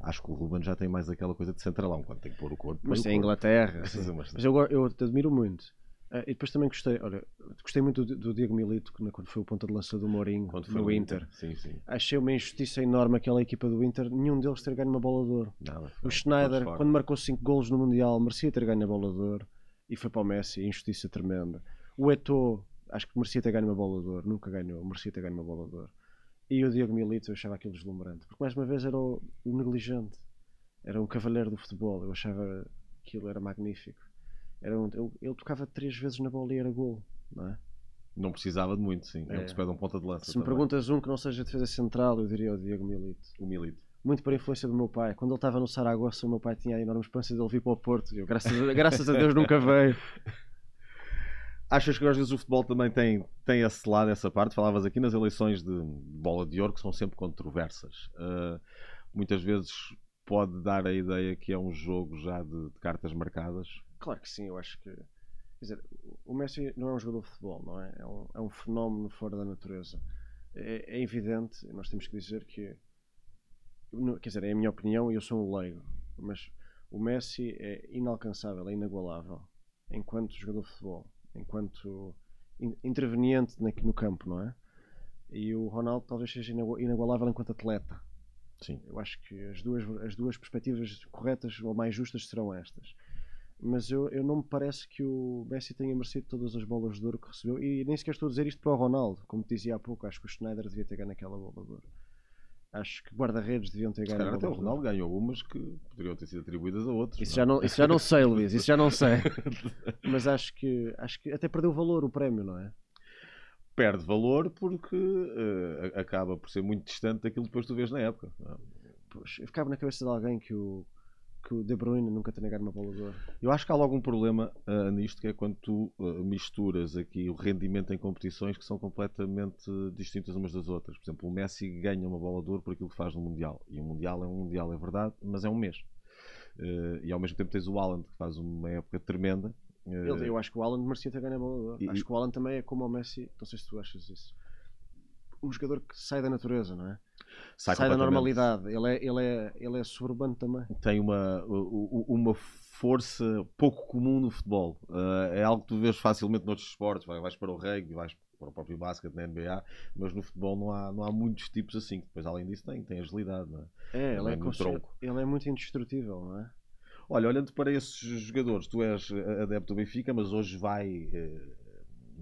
Acho que o Ruben já tem mais aquela coisa de centralão, quando tem que pôr o corpo. Mas põe é. Inglaterra. sim. Mas- eu, eu te admiro muito. Ah, e depois também gostei, olha, gostei muito do, do Diego Milito quando foi o ponta de lança do Mourinho quando foi no Inter. Sim, sim. Achei uma injustiça enorme aquela equipa do Inter, nenhum deles ter ganho uma bola de ouro. Nada, O Schneider, quando marcou 5 golos no Mundial, merecia ter ganho a bola de ouro e foi para o Messi, injustiça tremenda. O Eto'o, acho que merecia ter ganho uma bola de ouro, nunca ganhou, merecia ter ganho uma bola de ouro. E o Diego Milito, eu achava aquilo deslumbrante, porque mais uma vez era o, o negligente, era um cavalheiro do futebol, eu achava que aquilo era magnífico. Era um, ele, ele tocava três vezes na bola e era gol, não é? Não precisava de muito, sim. É, o É. que se pede um ponta de lança. Se me também. perguntas um que não seja defesa central, eu diria o Diego Milito. O Milito. muito por influência do meu pai. Quando ele estava no Saragossa, o meu pai tinha a enorme esperança de ele vir para o Porto. E eu, graças, a, graças a Deus, nunca veio. Achas que às vezes o futebol também tem, tem esse lado, essa parte? Falavas aqui nas eleições de bola de ouro que são sempre controversas. Ah, muitas vezes pode dar a ideia que é um jogo já de, de cartas marcadas. Claro que sim, eu acho que. Quer dizer, o Messi não é um jogador de futebol, não é? É um, é um fenómeno fora da natureza. É, é evidente, nós temos que dizer que. Quer dizer, é a minha opinião e eu sou um leigo, mas o Messi é inalcançável, é inagualável enquanto jogador de futebol, enquanto in- interveniente no campo, não é? E o Ronaldo talvez seja inagu- inagualável enquanto atleta. Sim. Eu acho que as duas, as duas perspectivas corretas ou mais justas serão estas. Mas eu, eu não me parece que o Messi tenha merecido todas as bolas de ouro que recebeu. E nem sequer estou a dizer isto para o Ronaldo. Como dizia há pouco, acho que o Schneider devia ter ganho aquela bola de ouro. Acho que guarda-redes deviam ter ganho até o. Ronaldo ganhou umas que poderiam ter sido atribuídas a outros. Isso não já, é? não, isso já não sei, Luís. Isso já não sei. Mas acho que, acho que até perdeu valor o prémio, não é? Perde valor porque eh, acaba por ser muito distante daquilo que depois tu vês na época. é? Eu ficava na cabeça de alguém que o, que o De Bruyne nunca tenha ganho uma bola de ouro. Eu acho que há logo um problema ah, nisto, que é quando tu ah, misturas aqui o rendimento em competições que são completamente distintas umas das outras. Por exemplo, o Messi ganha uma bola de ouro por aquilo que faz no Mundial. E o Mundial é um Mundial, é verdade, mas é um mês. Uh, e ao mesmo tempo tens o Haaland, que faz uma época tremenda. Uh, eu, acho que o Haaland merecia ter ganho a bola de Acho que o Haaland também é como o Messi, não sei se tu achas isso. Um jogador que sai da natureza, não é? Sai, sai da normalidade. Ele é, ele, é, ele é soberbano também. Tem uma, uma força pouco comum no futebol. Uh, é algo que tu vês facilmente noutros esportes. Vais para o rugby, vais para o próprio basquete na NBA, mas no futebol não há, não há muitos tipos assim. Depois, além disso, tem, tem agilidade. É? É, ele, é, é tronco. ele é muito indestrutível, não é? Olha, olhando para esses jogadores, tu és adepto do Benfica, mas hoje vai eh,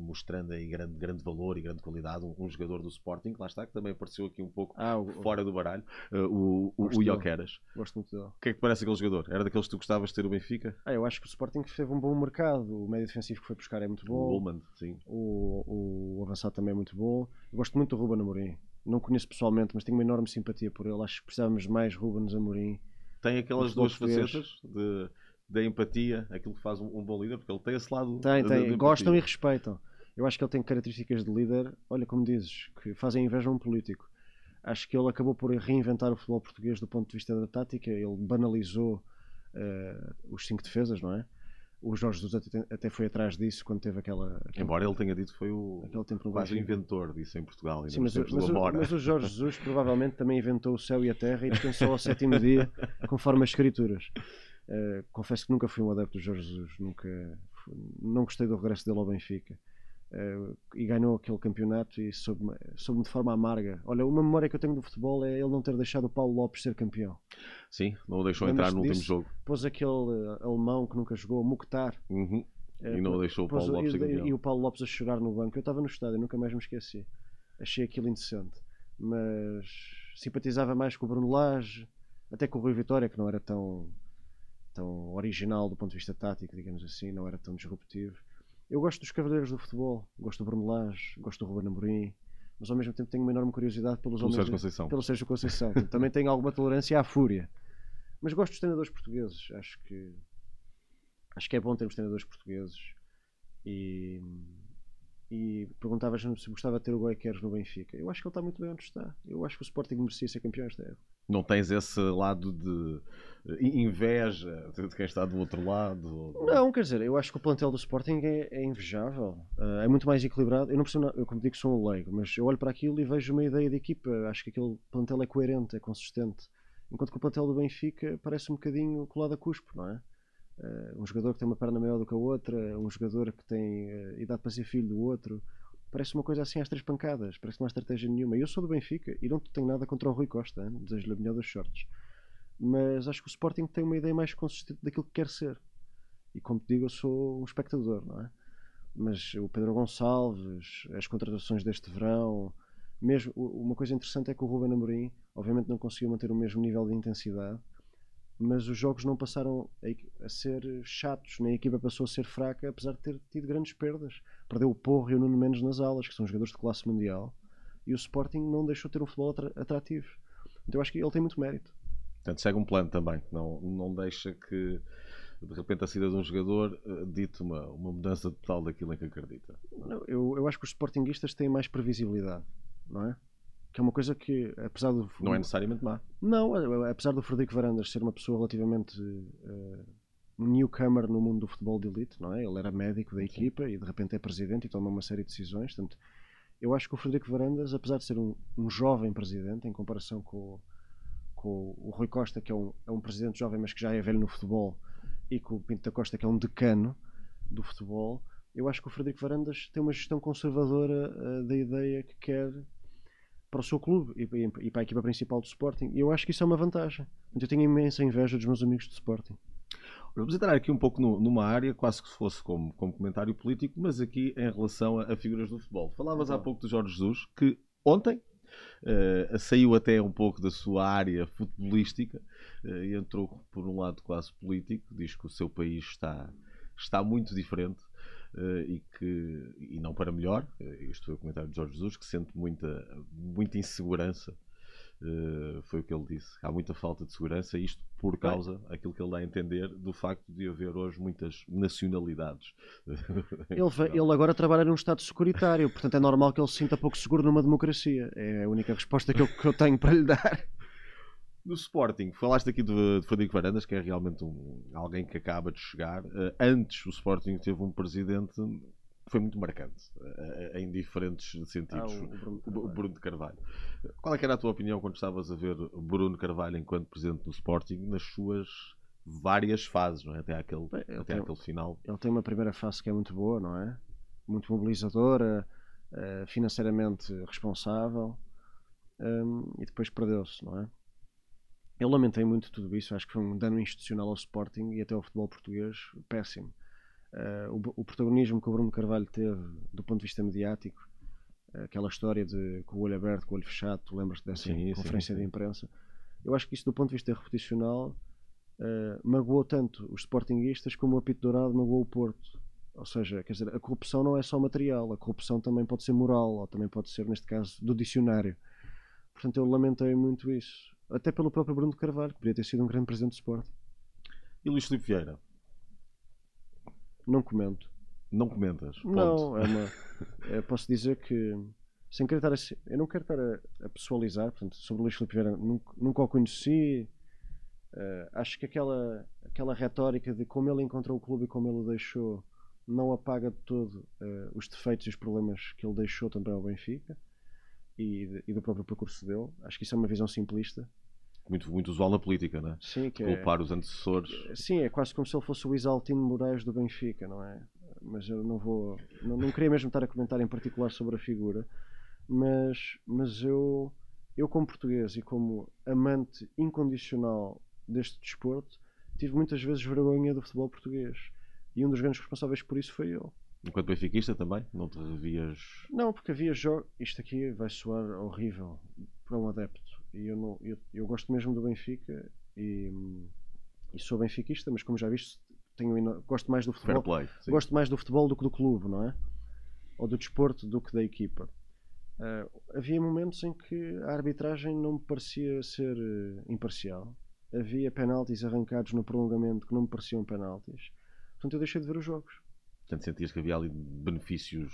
mostrando aí grande, grande valor e grande qualidade um, um, jogador do Sporting, lá está, que também apareceu aqui um pouco ah, o, fora do baralho, uh, o, o, o Ioqueras. Gosto muito dele. O que é que parece aquele jogador? Era daqueles que tu gostavas de ter o Benfica? Ah, eu acho que o Sporting teve um bom mercado. O médio defensivo que foi buscar é muito bom. O Ullman, sim. O, o avançado também é muito bom. Eu gosto muito do Ruben Amorim. Não conheço pessoalmente, mas tenho uma enorme simpatia por ele. Acho que precisávamos mais Rubens Amorim. Tem aquelas duas facetas de da empatia, aquilo que faz um, um, bom líder, porque ele tem esse lado. Tem, tem. Gostam e respeitam. Eu acho que ele tem características de líder, olha como dizes, que fazem inveja a um político. Acho que ele acabou por reinventar o futebol português do ponto de vista da tática, ele banalizou uh, os cinco defesas, não é? O Jorge Jesus até, foi atrás disso quando teve aquela. aquela Embora ele tenha dito que foi o quase inventor disso em Portugal. Sim, mas, mas, o, mas, o, Jorge Jesus provavelmente também inventou o céu e a terra e descansou ao sétimo dia conforme as escrituras. Uh, confesso que nunca fui um adepto do Jorge Jesus, nunca, não gostei do regresso dele ao Benfica. Uh, e ganhou aquele campeonato e soube-me soube de forma amarga. Olha, uma memória que eu tenho do futebol é ele não ter deixado o Paulo Lopes ser campeão. Sim, não o deixou entrar no disso? último jogo. Pôs aquele uh, alemão que nunca jogou, Mukhtar. Uhum. Uh, e não o deixou o Paulo Lopes ser campeão. E o Paulo Lopes a chorar no banco. Eu estava no estádio, nunca mais me esqueci. Achei aquilo indecente. Mas simpatizava mais com o Bruno Lage, até com o Rui Vitória, que não era tão, tão original do ponto de vista tático, digamos assim, não era tão disruptivo eu gosto dos cavaleiros do futebol, gosto do Bruno Lage, gosto do Ruben Amorim, mas ao mesmo tempo tenho uma enorme curiosidade pelos pelo Sérgio Conceição. Pelo Sérgio Conceição. também tenho alguma tolerância à fúria. Mas gosto dos treinadores portugueses. Acho que acho que é bom termos treinadores portugueses. E, e perguntavas-me se gostava de ter o Goiqueres no Benfica. Eu acho que ele está muito bem onde está. Eu acho que o Sporting merecia ser campeão esta época. Não tens esse lado de inveja de quem está do outro lado? Não, quer dizer, eu acho que o plantel do Sporting é, é invejável. Uh, é muito mais equilibrado. Eu não percebo, eu como digo, sou um leigo, mas eu olho para aquilo e vejo uma ideia de equipa. Acho que aquele plantel é coerente, é consistente. Enquanto que o plantel do Benfica parece um bocadinho colado a cuspo, não é? Uh, um jogador que tem uma perna maior do que a outra, um jogador que tem uh, idade para ser filho do outro. Parece uma coisa assim às três pancadas, parece que não há estratégia nenhuma. Eu sou do Benfica e não tenho nada contra o Rui Costa, desejo-lhe a melhor das sortes mas acho que o Sporting tem uma ideia mais consistente daquilo que quer ser. E como te digo, eu sou um espectador, não é? Mas o Pedro Gonçalves, as contratações deste verão, mesmo uma coisa interessante é que o Ruben Amorim, obviamente não conseguiu manter o mesmo nível de intensidade, mas os jogos não passaram a, a ser chatos, nem a equipa passou a ser fraca, apesar de ter tido grandes perdas. Perdeu o Porro e o Nuno Mendes nas alas, que são jogadores de classe mundial, e o Sporting não deixou de ter um futebol atrativo. Então eu acho que ele tem muito mérito. Portanto, segue um plano também. Não, não deixa que de repente a saída de um jogador uh, dite uma, uma mudança total daquilo em que acredita. Não, eu, eu acho que os sportinguistas têm mais previsibilidade, não é? Que é uma coisa que, apesar do. Não é necessariamente má. Não, apesar do Frederico Varandas ser uma pessoa relativamente. Uh, newcomer no mundo do futebol de elite, não é? Ele era médico da equipa Sim. e de repente é presidente e toma uma série de decisões. Portanto, eu acho que o Frederico Varandas, apesar de ser um, um jovem presidente em comparação com, com o Rui Costa, que é um, é um presidente jovem, mas que já é velho no futebol, e com o Pinto da Costa, que é um decano do futebol, eu acho que o Frederico Varandas tem uma gestão conservadora uh, da ideia que quer para o seu clube e, e, para a equipa principal do Sporting. E eu acho que isso é uma vantagem. Eu tenho imensa inveja dos meus amigos do Sporting. Vamos entrar aqui um pouco no, numa área, quase que se fosse como, como comentário político, mas aqui em relação a, a figuras do futebol. Falavas então. há pouco do Jorge Jesus, que ontem Uh, saiu até um pouco da sua área futebolística uh, e entrou por um lado quase político. Diz que o seu país está, está muito diferente e que e não para melhor. isto foi o comentário de Jorge Jesus, que sente muita, muita insegurança Uh, foi o que ele disse. Há muita falta de segurança, isto por causa, Bem, aquilo que ele dá a entender, do facto de haver hoje muitas nacionalidades. Ele, ele agora trabalha num Estado securitário, portanto é normal que ele se sinta pouco seguro numa democracia. É a única resposta que eu, que eu tenho para lhe dar. No Sporting, falaste aqui de, de Frederico Varandas, que é realmente um, alguém que acaba de chegar. Uh, antes, o Sporting teve um presidente que foi muito marcante, uh, em diferentes sentidos. Ah, o, Bruno o, Bruno de Carvalho. Qual é era a tua opinião quando estavas a ver Bruno Carvalho enquanto presidente do Sporting nas suas várias fases, não é? até, aquele, Bem, até tem, aquele final? Ele tem uma primeira fase que é muito boa, não é? Muito mobilizadora, uh, financeiramente responsável, um, e depois perdeu-se, não é? Eu lamentei muito tudo isso, acho que foi um dano institucional ao Sporting e até ao futebol português péssimo. Uh, o, o, protagonismo que o Bruno Carvalho teve do ponto de vista mediático, aquela história de com o olho aberto, com o olho fechado, tu lembras-te dessa sim, conferência sim, sim. de imprensa? Eu acho que isso do ponto de vista reputacional uh, magoou tanto os sportinguistas como o apito dourado magoou o Porto. Ou seja, quer dizer, a corrupção não é só material, a corrupção também pode ser moral, ou também pode ser, neste caso, do dicionário. Portanto, eu lamentei muito isso até pelo próprio Bruno Carvalho, que poderia ter sido um grande presidente do Sport. E Luís Filipe Vieira? Não comento. Não comentas? Ponto. Não, é uma. é, posso dizer que. Sem querer estar a, eu não quero estar a, a pessoalizar, portanto, sobre o Luís Filipe Vieira, nunca, nunca o conheci. Uh, acho que aquela, aquela retórica de como ele encontrou o clube e como ele o deixou não apaga de todo uh, os defeitos e os problemas que ele deixou também ao Benfica e, e do próprio percurso dele. Acho que isso é uma visão simplista muito, muito usual na política, não é? Sim, que Culpar é, os antecessores. Sim, é quase como se ele fosse o Isaltino Moraes do Benfica, não é? Mas eu não vou. Não, não queria mesmo estar a comentar em particular sobre a figura, mas, mas eu, eu, como português e como amante incondicional deste desporto, tive muitas vezes vergonha do futebol português. E um dos grandes responsáveis por isso foi eu. Enquanto benfiquista também? Não te revias. Não, porque havia jogos. Isto aqui vai soar horrível para um adepto e eu, não, eu, eu gosto mesmo do Benfica e, e sou benfiquista, mas como já viste, tenho, gosto mais do futebol. Play, gosto mais do futebol do que do clube, não é? Ou do desporto do que da equipa. Uh, havia momentos em que a arbitragem não me parecia ser uh, imparcial. Havia penaltis arrancados no prolongamento que não me pareciam penaltis. Portanto, eu deixei de ver os jogos. Portanto, sentias que havia ali benefícios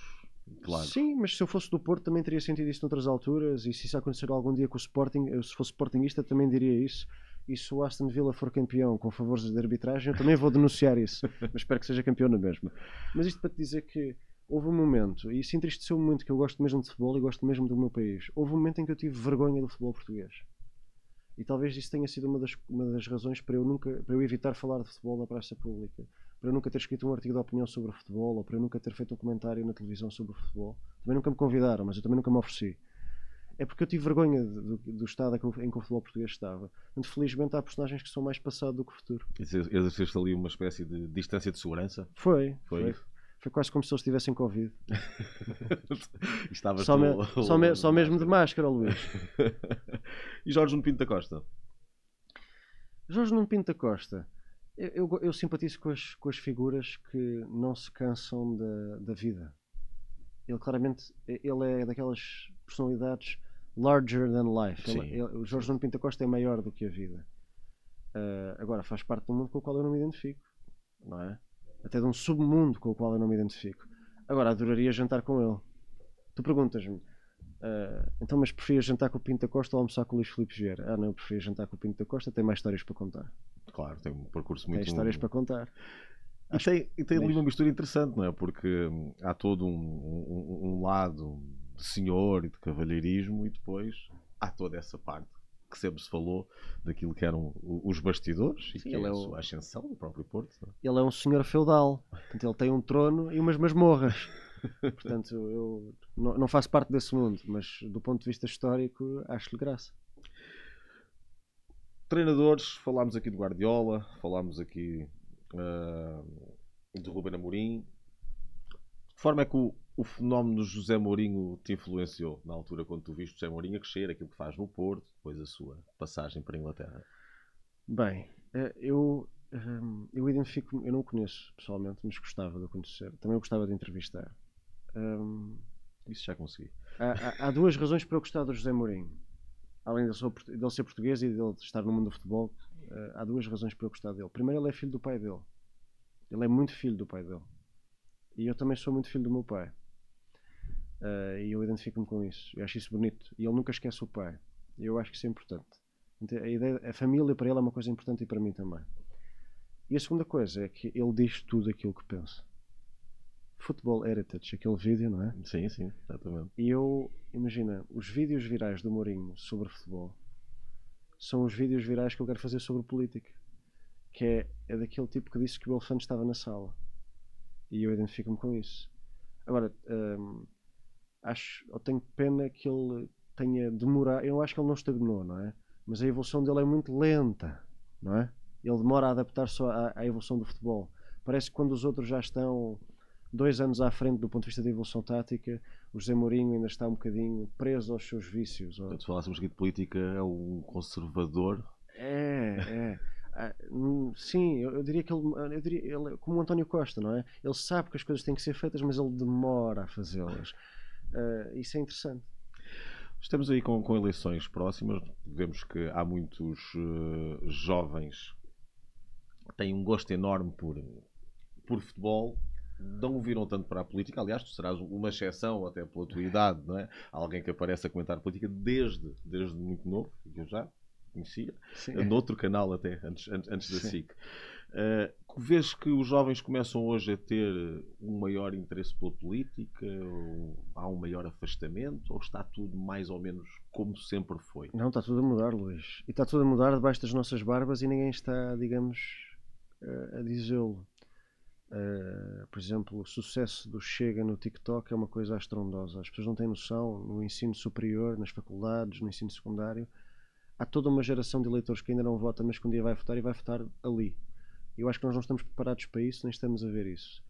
Claro. Sim, mas se eu fosse do Porto também teria sentido isso noutras alturas e se isso acontecer algum dia com o Sporting, eu, se fosse Sportingista também diria isso. E se o Aston Villa for campeão com favores de arbitragem, eu também vou denunciar isso. mas espero que seja campeão na mesma. Mas isto para te dizer que houve um momento, e isso entristeceu-me muito, que eu gosto mesmo de futebol e gosto mesmo do meu país. Houve um momento em que eu tive vergonha do futebol português. E talvez isso tenha sido uma das, uma das razões para eu, nunca, para eu evitar falar de futebol na praça pública para eu nunca ter escrito um artigo de opinião sobre o futebol ou para eu nunca ter feito um comentário na televisão sobre o futebol. Também nunca me convidaram, mas eu também nunca me ofereci. É porque eu tive vergonha do, do estado em que, o, o futebol português estava. Portanto, felizmente há personagens que são mais passado do que futuro. Exerceste ali uma espécie de distância de segurança? Foi. Foi. foi. Foi quase como se eles tivessem Covid. Estava só, me, só, me, só mesmo de máscara, Luís. e Jorge Nuno Pinto da Costa? Jorge Nuno Pinto da Costa eu, eu, eu, simpatizo com as, com as figuras que não se cansam da, da vida. Ele claramente ele é daquelas personalidades larger than life. Ele, ele, o Jorge Nuno Pinto Costa é maior do que a vida. Uh, agora faz parte de um mundo com o qual eu não me identifico, não é? Até de um submundo com o qual eu não me identifico. Agora adoraria jantar com ele. Tu perguntas-me, uh, então, mas preferias jantar com o Pinto Costa ou almoçar com o Luís Filipe Vieira? Ah, não, eu preferia jantar com o Pinto Costa, tem mais histórias para contar claro, tem um percurso muito. Tem histórias para contar. E tem, e tem ali uma mistura interessante, não é? Porque hum, há todo um, um, um lado de senhor e de cavalheirismo e depois há toda essa parte que sempre se falou daquilo que eram os bastidores e Sim, que é a o... sua ascensão do próprio Porto. É? Ele é um senhor feudal, portanto ele tem um trono e umas masmorras. portanto eu não, não faço parte desse mundo, mas do ponto de vista histórico acho-lhe graça. Treinadores, falámos aqui de Guardiola, falámos aqui uh, de Ruben Amorim. De forma é que o, o fenómeno José Mourinho te influenciou na altura quando tu viste José Mourinho a crescer, aquilo que faz no Porto, depois a sua passagem para a Inglaterra? Bem, eh, eu, ehm, eu identifico, eu não o conheço pessoalmente, mas gostava de o conhecer. Também gostava de entrevistar. Um, Isso já consegui. Há, há, há, duas razões para eu gostar do José Mourinho além de ele ser português e dele estar no mundo do futebol, uh, há duas razões para eu gostar dele. Primeiro, ele é filho do pai dele. Ele é muito filho do pai dele. E eu também sou muito filho do meu pai. Uh, e eu identifico-me com isso. Eu acho isso bonito. E ele nunca esquece o pai. E eu acho que isso é importante. A, ideia, a família para ele é uma coisa importante e para mim também. E a segunda coisa é que ele diz tudo aquilo que pensa. Football Heritage, aquele vídeo, não é? Sim, sim, exatamente. E eu, imagina, os vídeos virais do Mourinho sobre futebol são os vídeos virais que eu quero fazer sobre política. Que é, é daquele tipo que disse que o elefante estava na sala. E eu identifico-me com isso. Agora, hum, acho, eu tenho pena que ele tenha demorado. Eu acho que ele não estagnou, não é? Mas a evolução dele é muito lenta, não é? Ele demora a adaptar-se à, à evolução do futebol. Parece que quando os outros já estão dois anos à frente do ponto de vista da evolução tática, o José Mourinho ainda está um bocadinho preso aos seus vícios. Portanto, se falássemos aqui de política, é um conservador. É, é. Ah, sim, eu, eu, diria que ele, eu diria, ele, como o António Costa, não é? Ele sabe que as coisas têm que ser feitas, mas ele demora a fazê-las. Uh, isso é interessante. Estamos aí com, com, eleições próximas. Vemos que há muitos uh, jovens que têm um gosto enorme por, por futebol. Não viram tanto para a política. Aliás, tu serás uma exceção, até pela tua idade, não é? Alguém que aparece a comentar política desde, desde muito novo, eu já conhecia, Sim. noutro canal até, antes, antes, antes da SIC. Uh, vês que os jovens começam hoje a ter um maior interesse pela política? Há um maior afastamento? Ou está tudo mais ou menos como sempre foi? Não, está tudo a mudar, Luís. E está tudo a mudar debaixo das nossas barbas e ninguém está, digamos, a dizê-lo. Uh, por exemplo, o sucesso do Chega no TikTok é uma coisa astrondosa. As pessoas não têm noção no ensino superior, nas faculdades, no ensino secundário há toda uma geração de eleitores que ainda não vota, mas que um dia vai votar e vai votar ali. Eu acho que nós não estamos preparados para isso, nem estamos a ver isso.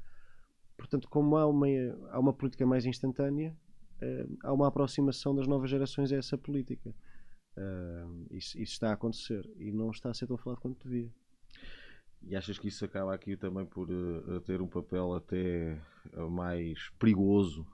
Portanto, como há uma, há uma política mais instantânea, uh, há uma aproximação das novas gerações a essa política. Uh, isso, isso, está a acontecer e não está a ser tão falado quanto devia. E achas que isso acaba aqui também por uh, ter um papel até mais perigoso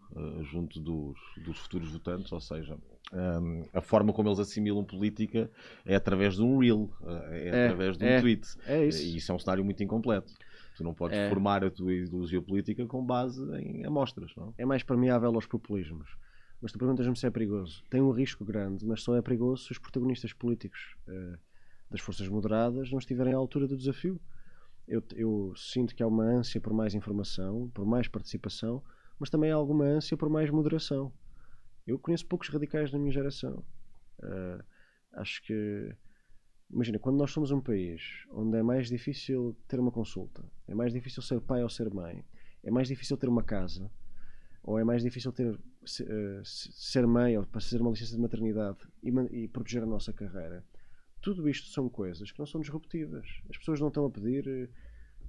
junto dos, dos futuros votantes? Ou seja, um, a forma como eles assimilam política é através de um reel, é, é através de um é, tweet. É isso. E isso é um cenário muito incompleto. Tu não podes é. formar a tua ideologia política com base em amostras. Não? É mais permeável aos populismos. Mas tu perguntas-me se é perigoso. Tem um risco grande, mas só é perigoso se os protagonistas políticos uh, das forças moderadas não estiverem à altura do desafio. Eu, eu, sinto que há uma ânsia por mais informação, por mais participação, mas também há alguma ânsia por mais moderação. Eu conheço poucos radicais na minha geração. Uh, acho que. Imagina, quando nós somos um país onde é mais difícil ter uma consulta, é mais difícil ser pai ou ser mãe, é mais difícil ter uma casa, ou é mais difícil ter, uh, ser mãe ou fazer uma licença de maternidade e, e, proteger a nossa carreira. Tudo isto são coisas que não são disruptivas. As pessoas não estão a pedir,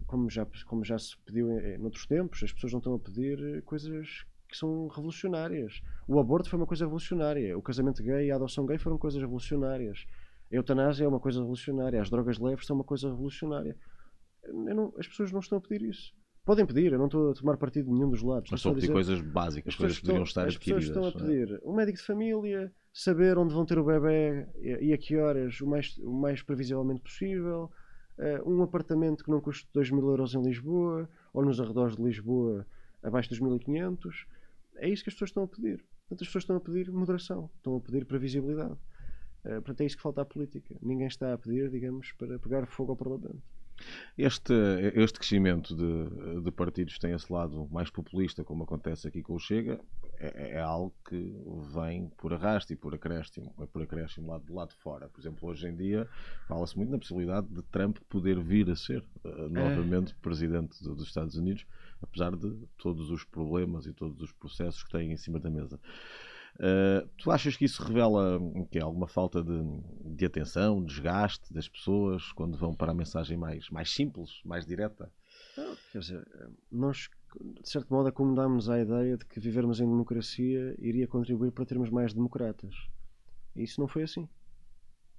como já, como já se pediu em, em noutros tempos, as pessoas não estão a pedir coisas que são revolucionárias. O aborto foi uma coisa revolucionária. O casamento gay e a adoção gay foram coisas revolucionárias. A eutanásia é uma coisa revolucionária. As drogas leves são uma coisa revolucionária. Não, as pessoas não estão a pedir isso. Podem pedir, eu não estou a tomar partido de nenhum dos lados. Mas estão a pedir coisas básicas, coisas que poderiam estar as adquiridas. As pessoas estão a é? pedir um médico de família, saber onde vão ter o bebê e a que horas, o mais, o mais previsivelmente possível, uh, um apartamento que não custe 2 mil euros em Lisboa ou nos arredores de Lisboa abaixo dos 1500 é isso que as pessoas estão a pedir. Portanto, as pessoas estão a pedir moderação, estão a pedir previsibilidade. Uh, portanto, é isso que falta à política. Ninguém está a pedir, digamos, para pegar fogo ao Parlamento. Este, este crescimento de, de partidos tem esse lado mais populista, como acontece aqui com o Chega, é, é algo que vem por arrasto e por acréscimo, é por acréscimo lá do lado de fora. Por exemplo, hoje em dia fala-se muito na possibilidade de Trump poder vir a ser uh, novamente é. presidente dos Estados Unidos apesar de todos os problemas e todos os processos que têm em cima da mesa. Uh, tu achas que isso revela que é alguma falta de, de atenção, desgaste das pessoas quando vão para a mensagem mais, mais simples, mais direta? Não, quer dizer, nós de certo modo acomodámos a ideia de que vivermos em democracia iria contribuir para termos mais democratas. E isso não foi assim.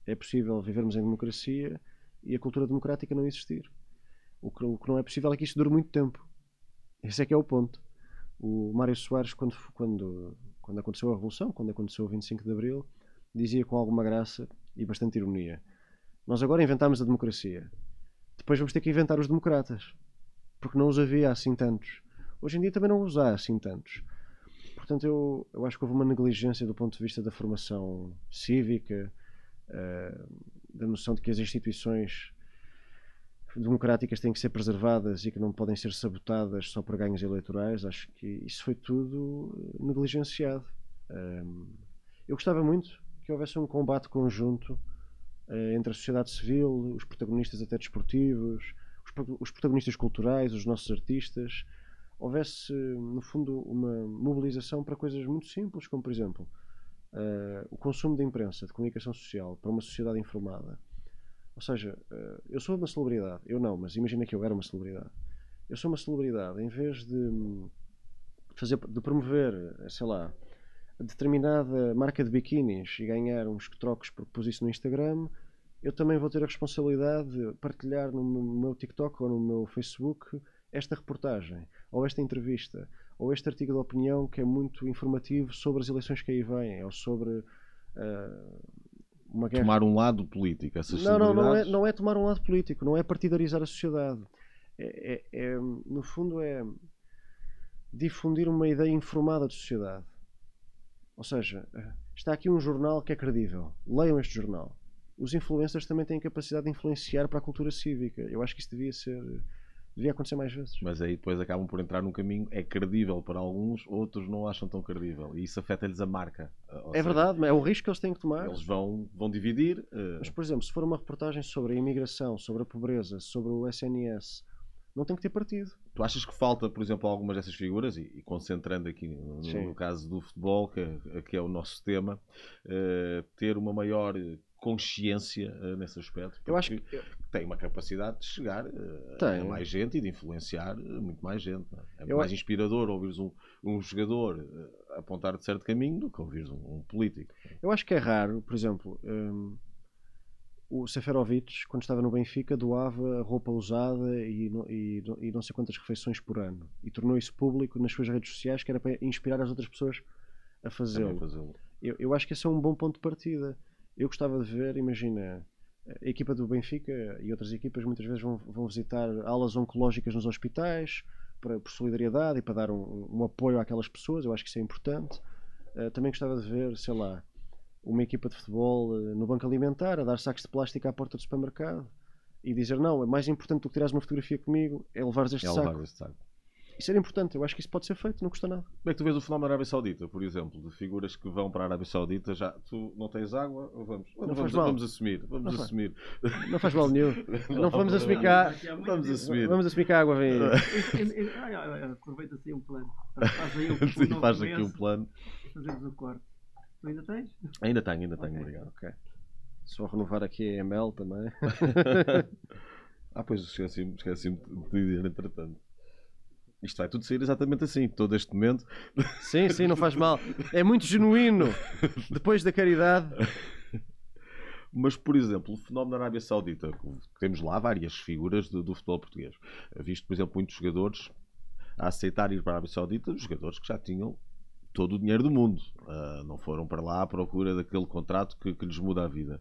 É possível vivermos em democracia e a cultura democrática não existir. O que, o que não é possível é que isso dure muito tempo. Esse é que é o ponto. O Mário Soares, quando, quando, quando aconteceu a Revolução, quando aconteceu o 25 de Abril, dizia com alguma graça e bastante ironia: Nós agora inventámos a democracia. Depois vamos ter que inventar os democratas. Porque não os havia assim tantos. Hoje em dia também não os há assim tantos. Portanto, eu, eu acho que houve uma negligência do ponto de vista da formação cívica. Uh, da noção de que as instituições democráticas têm que ser preservadas e que não podem ser sabotadas só por ganhos eleitorais, acho que isso foi tudo negligenciado. Um, eu gostava muito que houvesse um combate conjunto uh, entre a sociedade civil, os protagonistas até desportivos, os, protagonistas culturais, os nossos artistas. Houvesse, no fundo, uma mobilização para coisas muito simples, como, por exemplo, uh, o consumo de imprensa, de comunicação social, para uma sociedade informada ou seja, eh, eu sou uma celebridade. Eu não, mas imagina que eu era uma celebridade. Eu sou uma celebridade. Em vez de fazer, de promover, eh, sei lá, determinada marca de biquínis e ganhar uns trocos por pus isso no Instagram, eu também vou ter a responsabilidade de partilhar no meu TikTok ou no meu Facebook esta reportagem, ou esta entrevista, ou este artigo de opinião que é muito informativo sobre as eleições que aí vêm, ou sobre uh, uma guerra. Tomar um lado político. Essas não, não, não é, não é tomar um lado político, não é partidarizar a sociedade. É, é, é, no fundo, é difundir uma ideia informada de sociedade. Ou seja, está aqui um jornal que é credível. Leiam este jornal. Os influencers também têm capacidade de influenciar para a cultura cívica. Eu acho que isso devia ser devia acontecer mais vezes. Mas aí depois acabam por entrar num caminho, é credível para alguns, outros não acham tão credível. E isso afeta-lhes a marca. Ou é seja, verdade, é o risco que eles têm que tomar. Eles vão, vão dividir. Uh... Mas, por exemplo, se for uma reportagem sobre a imigração, sobre a pobreza, sobre o SNS, não tem que ter partido. Tu achas que falta, por exemplo, algumas dessas figuras, e, e concentrando aqui no, no, caso do futebol, que, é, que é o nosso tema, uh, ter uma maior consciência uh, nesse aspecto. Eu acho que tem uma capacidade de chegar uh, a mais gente e de influenciar uh, muito mais gente. É, é mais acho... inspirador ouvires um, um jogador apontar de certo caminho do que ouvires um, um, político. Eu acho que é raro, por exemplo, um, o Seferovic, quando estava no Benfica, doava roupa usada e, e, e não sei quantas refeições por ano. E tornou isso público nas suas redes sociais, que era para inspirar as outras pessoas a fazê-lo. Fazê eu, eu acho que esse é um bom ponto de partida eu gostava de ver, imagina, a equipa do Benfica e outras equipas muitas vezes vão, vão visitar alas oncológicas nos hospitais para, por solidariedade e para dar um, um, apoio àquelas pessoas, eu acho que isso é importante. Uh, também gostava de ver, sei lá, uma equipa de futebol uh, no banco alimentar a dar sacos de plástico à porta do supermercado e dizer não, é mais importante do que tirares uma fotografia comigo é levares este é saco. Levar este saco. Isso era importante, eu acho que isso pode ser feito, não custa nada. Como é que tu vês o fenómeno da Arábia Saudita, por exemplo, de figuras que vão para a Arábia Saudita, já tu não tens água, vamos, não vamos, vamos assumir, vamos não assumir. Faz, não faz mal nenhum. Não, não vamos assumir cá. Vamos assumir. Vamos assumir que a água vem. Aproveita-se aí um plano. Faz aí um, Sim, faz aqui um plano. Fazemos o corte. Tu ainda tens? Ainda tenho, ainda tenho, okay. obrigado. Ok. Só renovar aqui a ML também. ah, pois esqueci-me esqueci de dizer, entretanto. Isto vai tudo sair exatamente assim, todo este momento. Sim, sim, não faz mal. É muito genuíno. Depois da caridade. Mas, por exemplo, o fenómeno da Arábia Saudita, temos lá várias figuras do, do futebol português. Visto, por exemplo, muitos jogadores a aceitar ir para a Arábia Saudita, jogadores que já tinham todo o dinheiro do mundo. Uh, não foram para lá à procura daquele contrato que, que lhes muda a vida.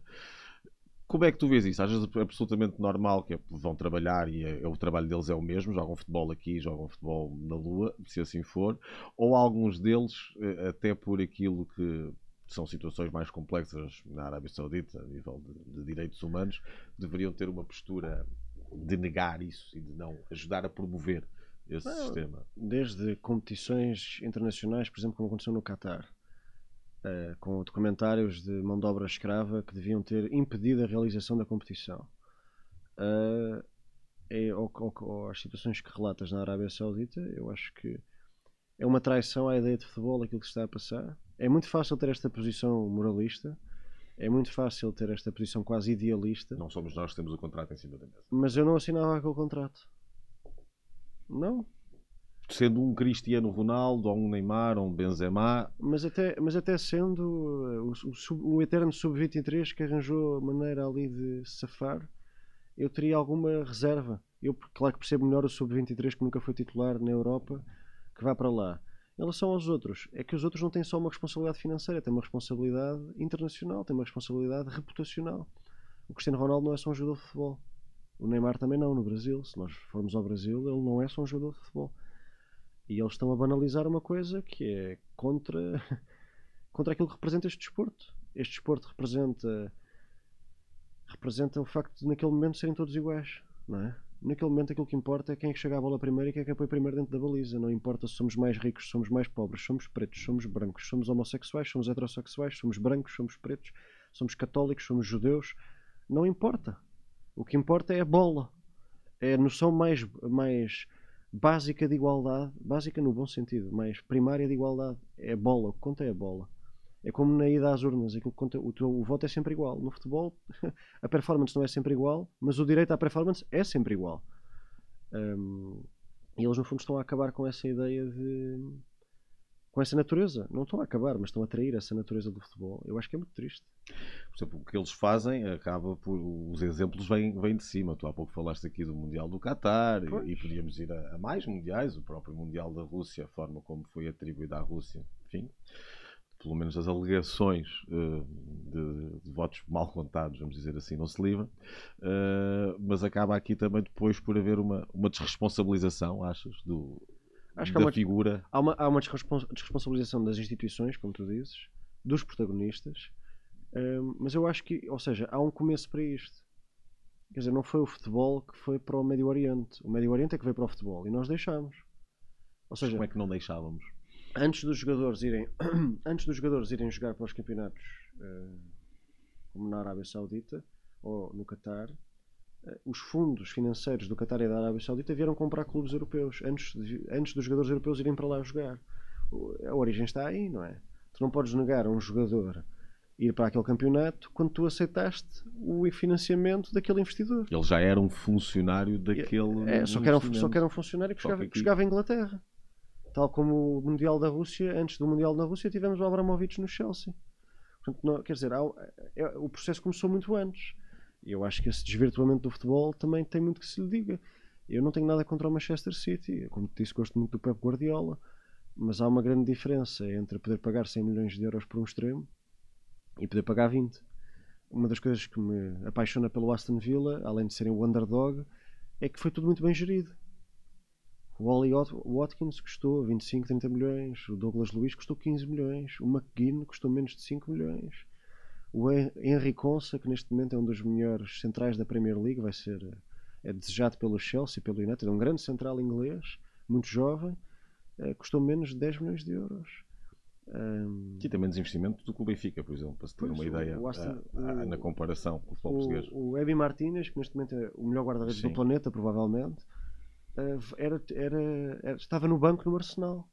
Como é que tu vês isso? Achas absolutamente normal que é, vão trabalhar e é, é, o trabalho deles é o mesmo, jogam futebol aqui, jogam futebol na Lua, se assim for, ou alguns deles, eh, até por aquilo que são situações mais complexas na Arábia Saudita, a nível de, de direitos humanos, deveriam ter uma postura de negar isso e de não ajudar a promover esse não, sistema? Desde competições internacionais, por exemplo, como aconteceu no Qatar uh, com documentários de mão de obra escrava que deviam ter impedido a realização da competição. Uh, é, ou, ou, ou, as situações que relatas na Arábia Saudita, eu acho que é uma traição à ideia de futebol aquilo que se está a passar. É muito fácil ter esta posição moralista, é muito fácil ter esta posição quase idealista. Não somos nós que temos o contrato em cima da mesa. Mas eu não assinava aquele contrato. Não sendo um Cristiano Ronaldo, ou um Neymar, ou um Benzema. Mas até, mas até sendo uh, o, o, o eterno sub-23 que arranjou a maneira ali de safar, eu teria alguma reserva. Eu, claro que percebo melhor o sub-23 que nunca foi titular na Europa, que vá para lá. Em relação aos outros, é que os outros não têm só uma responsabilidade financeira, têm uma responsabilidade internacional, têm uma responsabilidade reputacional. O Cristiano Ronaldo não é só um jogador de futebol. O Neymar também não, no Brasil. Se nós formos ao Brasil, ele não é só um jogador de futebol. E eles estão a banalizar uma coisa que é contra, contra aquilo que representa este desporto. Este desporto representa representa o facto de naquele momento serem todos iguais, não é? Naquele momento aquilo que importa é quem é que chega à bola primeiro e quem é põe primeiro dentro da baliza. Não importa se somos mais ricos, somos mais pobres, somos pretos, somos brancos, somos homossexuais, somos heterossexuais, somos brancos, somos pretos, somos católicos, somos judeus. Não importa. O que importa é a bola. É a noção mais, mais básica de igualdade, básica no bom sentido, mais primária de igualdade. É a bola. O que conta é a bola. É como na ida às urnas, aquilo que conta, o, teu, o voto é sempre igual. No futebol, a performance não é sempre igual, mas o direito à performance é sempre igual. Um, e eles, no fundo, estão a acabar com essa ideia de. Com essa natureza. Não estão a acabar, mas estão a trair essa natureza do futebol. Eu acho que é muito triste. Por exemplo, o que eles fazem acaba por. Os exemplos vêm, vêm de cima. Tu há pouco falaste aqui do Mundial do Qatar e, e podíamos ir a, a mais mundiais, o próprio Mundial da Rússia, a forma como foi atribuída à Rússia. Enfim pelo menos as alegações uh, de, de, votos mal contados, vamos dizer assim, não se livram, uh, mas acaba aqui também depois por haver uma, uma desresponsabilização, achas, do, Acho da há uma, figura. Há uma, há uma desresponsabilização das instituições, como tu dizes, dos protagonistas, uh, mas eu acho que, ou seja, há um começo para isto. Quer dizer, não foi o futebol que foi para o Médio Oriente. O Médio Oriente é que veio para o futebol e nós deixámos. Ou seja, como é que não deixávamos? antes dos jogadores irem antes dos jogadores irem jogar para os campeonatos uh, como na Arábia Saudita ou no Qatar uh, os fundos financeiros do Qatar e da Arábia Saudita vieram comprar clubes europeus antes, de, antes dos jogadores europeus irem para lá jogar. A origem está aí não é? Tu não podes negar a um jogador ir para aquele campeonato quando tu aceitaste o financiamento daquele investidor. Ele já era um funcionário daquele é, só, que era um, só que era um funcionário que, jogava, que jogava em Inglaterra. Tal como o Mundial da Rússia, antes do Mundial da Rússia tivemos o Abramovich no Chelsea. Portanto, não, quer dizer, há, é, o processo começou muito antes. Eu acho que esse desvirtuamento do futebol também tem muito que se lhe diga. Eu não tenho nada contra o Manchester City. Como te disse, gosto muito do Pep Guardiola. Mas há uma grande diferença entre poder pagar 100 milhões de euros por um extremo e poder pagar 20. Uma das coisas que me apaixona pelo Aston Villa, além de serem o underdog, é que foi tudo muito bem gerido. O Oli Watkins custou 25, 30 milhões. O Douglas Luiz custou 15 milhões. O McGinn custou menos de 5 milhões. O Henry Consa, que neste momento é um dos melhores centrais da Premier League, vai ser é desejado pelo Chelsea, pelo United, é um grande central inglês, muito jovem, é, custou menos de 10 milhões de euros. Um, e também desinvestimento do Clube Benfica, por exemplo, para se ter uma ideia Aston, a, a, na comparação com o futebol o, português. O Ebi Martínez, que neste momento é o melhor guarda-redes do planeta, provavelmente, eh, era, era, era, estava no banco no Arsenal.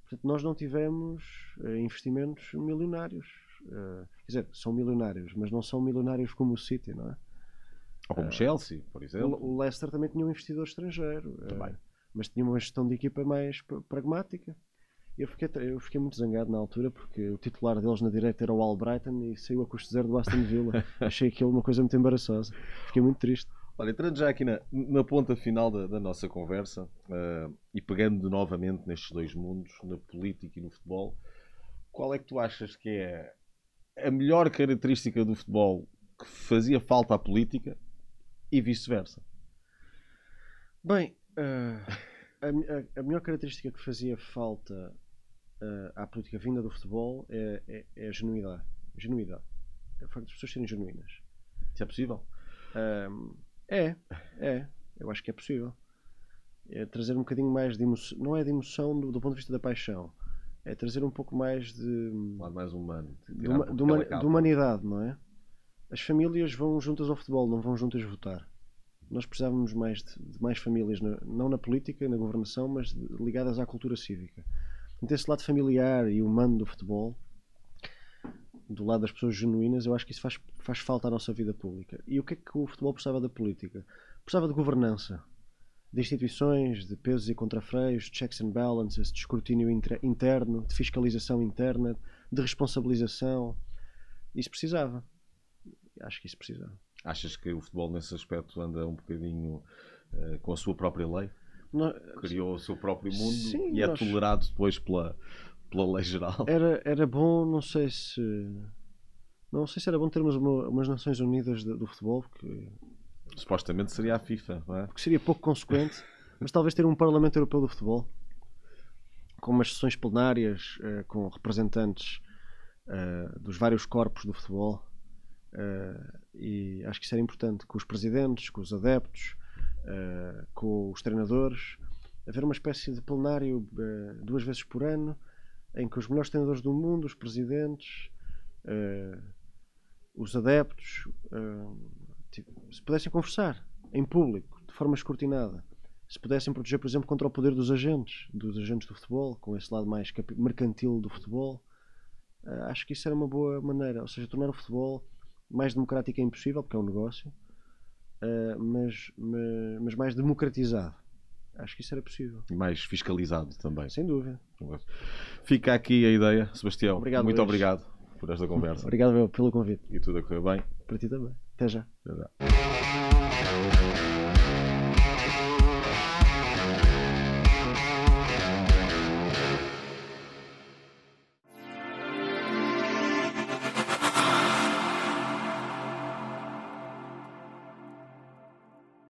Portanto, nós não tivemos investimentos milionários. Uh, quer dizer, são milionários, mas não são milionários como o City, não é? Ou como o Chelsea, por exemplo. O, Leicester também tinha um investidor estrangeiro. Também. mas tinha uma gestão de equipa mais pragmática. Eu fiquei, eu fiquei muito zangado na altura porque o titular deles na direita era o Albrighton e saiu a custo zero do Aston Villa. Achei aquilo uma coisa muito embaraçosa. Fiquei muito triste. Olha, entrando já aqui na, na ponta final da, da nossa conversa uh, e pegando novamente nestes dois mundos, na política e no futebol, qual é que tu achas que é a melhor característica do futebol que fazia falta à política e vice-versa? Bem, uh, a, a, melhor característica que fazia falta uh, à política vinda do futebol é, é, é a genuidade. genuidade. É o facto de as pessoas serem genuínas. Isso é possível? É, é. Eu acho que é possível. É trazer um bocadinho mais de emoção. Não é de emoção do, do ponto de vista da paixão. É trazer um pouco mais de. Um lado mais humano. De, uma, de, uma, de humanidade, não é? As famílias vão juntas ao futebol, não vão juntas votar. Nós precisávamos mais de, de mais famílias, na, não na política, na governação, mas ligadas à cultura cívica. Então, esse lado familiar e humano do futebol do lado das pessoas genuínas, eu acho que isso faz, faz falta à nossa vida pública. E o que é que o futebol precisava da política? Precisava de governança, de instituições, de pesos e contrafreios, de checks and balances, de escrutínio interno, de fiscalização interna, de responsabilização. Isso precisava. Acho que isso precisava. Achas que o futebol nesse aspecto anda um bocadinho uh, com a sua própria lei? Criou o seu próprio mundo sim, e é nós... tolerado depois pela, pela lei geral. Era, era bom, não sei se. Não sei se era bom termos uma, umas Nações Unidas do, do futebol, porque. Supostamente seria a FIFA, não é? Porque seria pouco consequente, mas talvez ter um Parlamento Europeu do Futebol com umas sessões plenárias uh, com representantes uh, dos vários corpos do futebol Uh, e acho que isso era importante com os presidentes, com os adeptos, com os treinadores, haver uma espécie de plenário duas vezes por ano em que os melhores treinadores do mundo, os presidentes, os adeptos, tipo, se pudessem conversar em público, de forma escrutinada, se pudessem proteger, por exemplo, contra o poder dos agentes, dos agentes do futebol, com esse lado mais mercantil do futebol, acho que isso era uma boa maneira, ou seja, tornar o futebol mais democrático é impossível, porque é um negócio, uh, mas, mas, mas, mais democratizado. Acho que isso era possível. E mais fiscalizado também. Sem dúvida. Fica aqui a ideia, Sebastião. Obrigado, Muito Luís. obrigado por esta conversa. Obrigado pelo convite. E tudo a correr bem. Para ti também. Até já. Até já.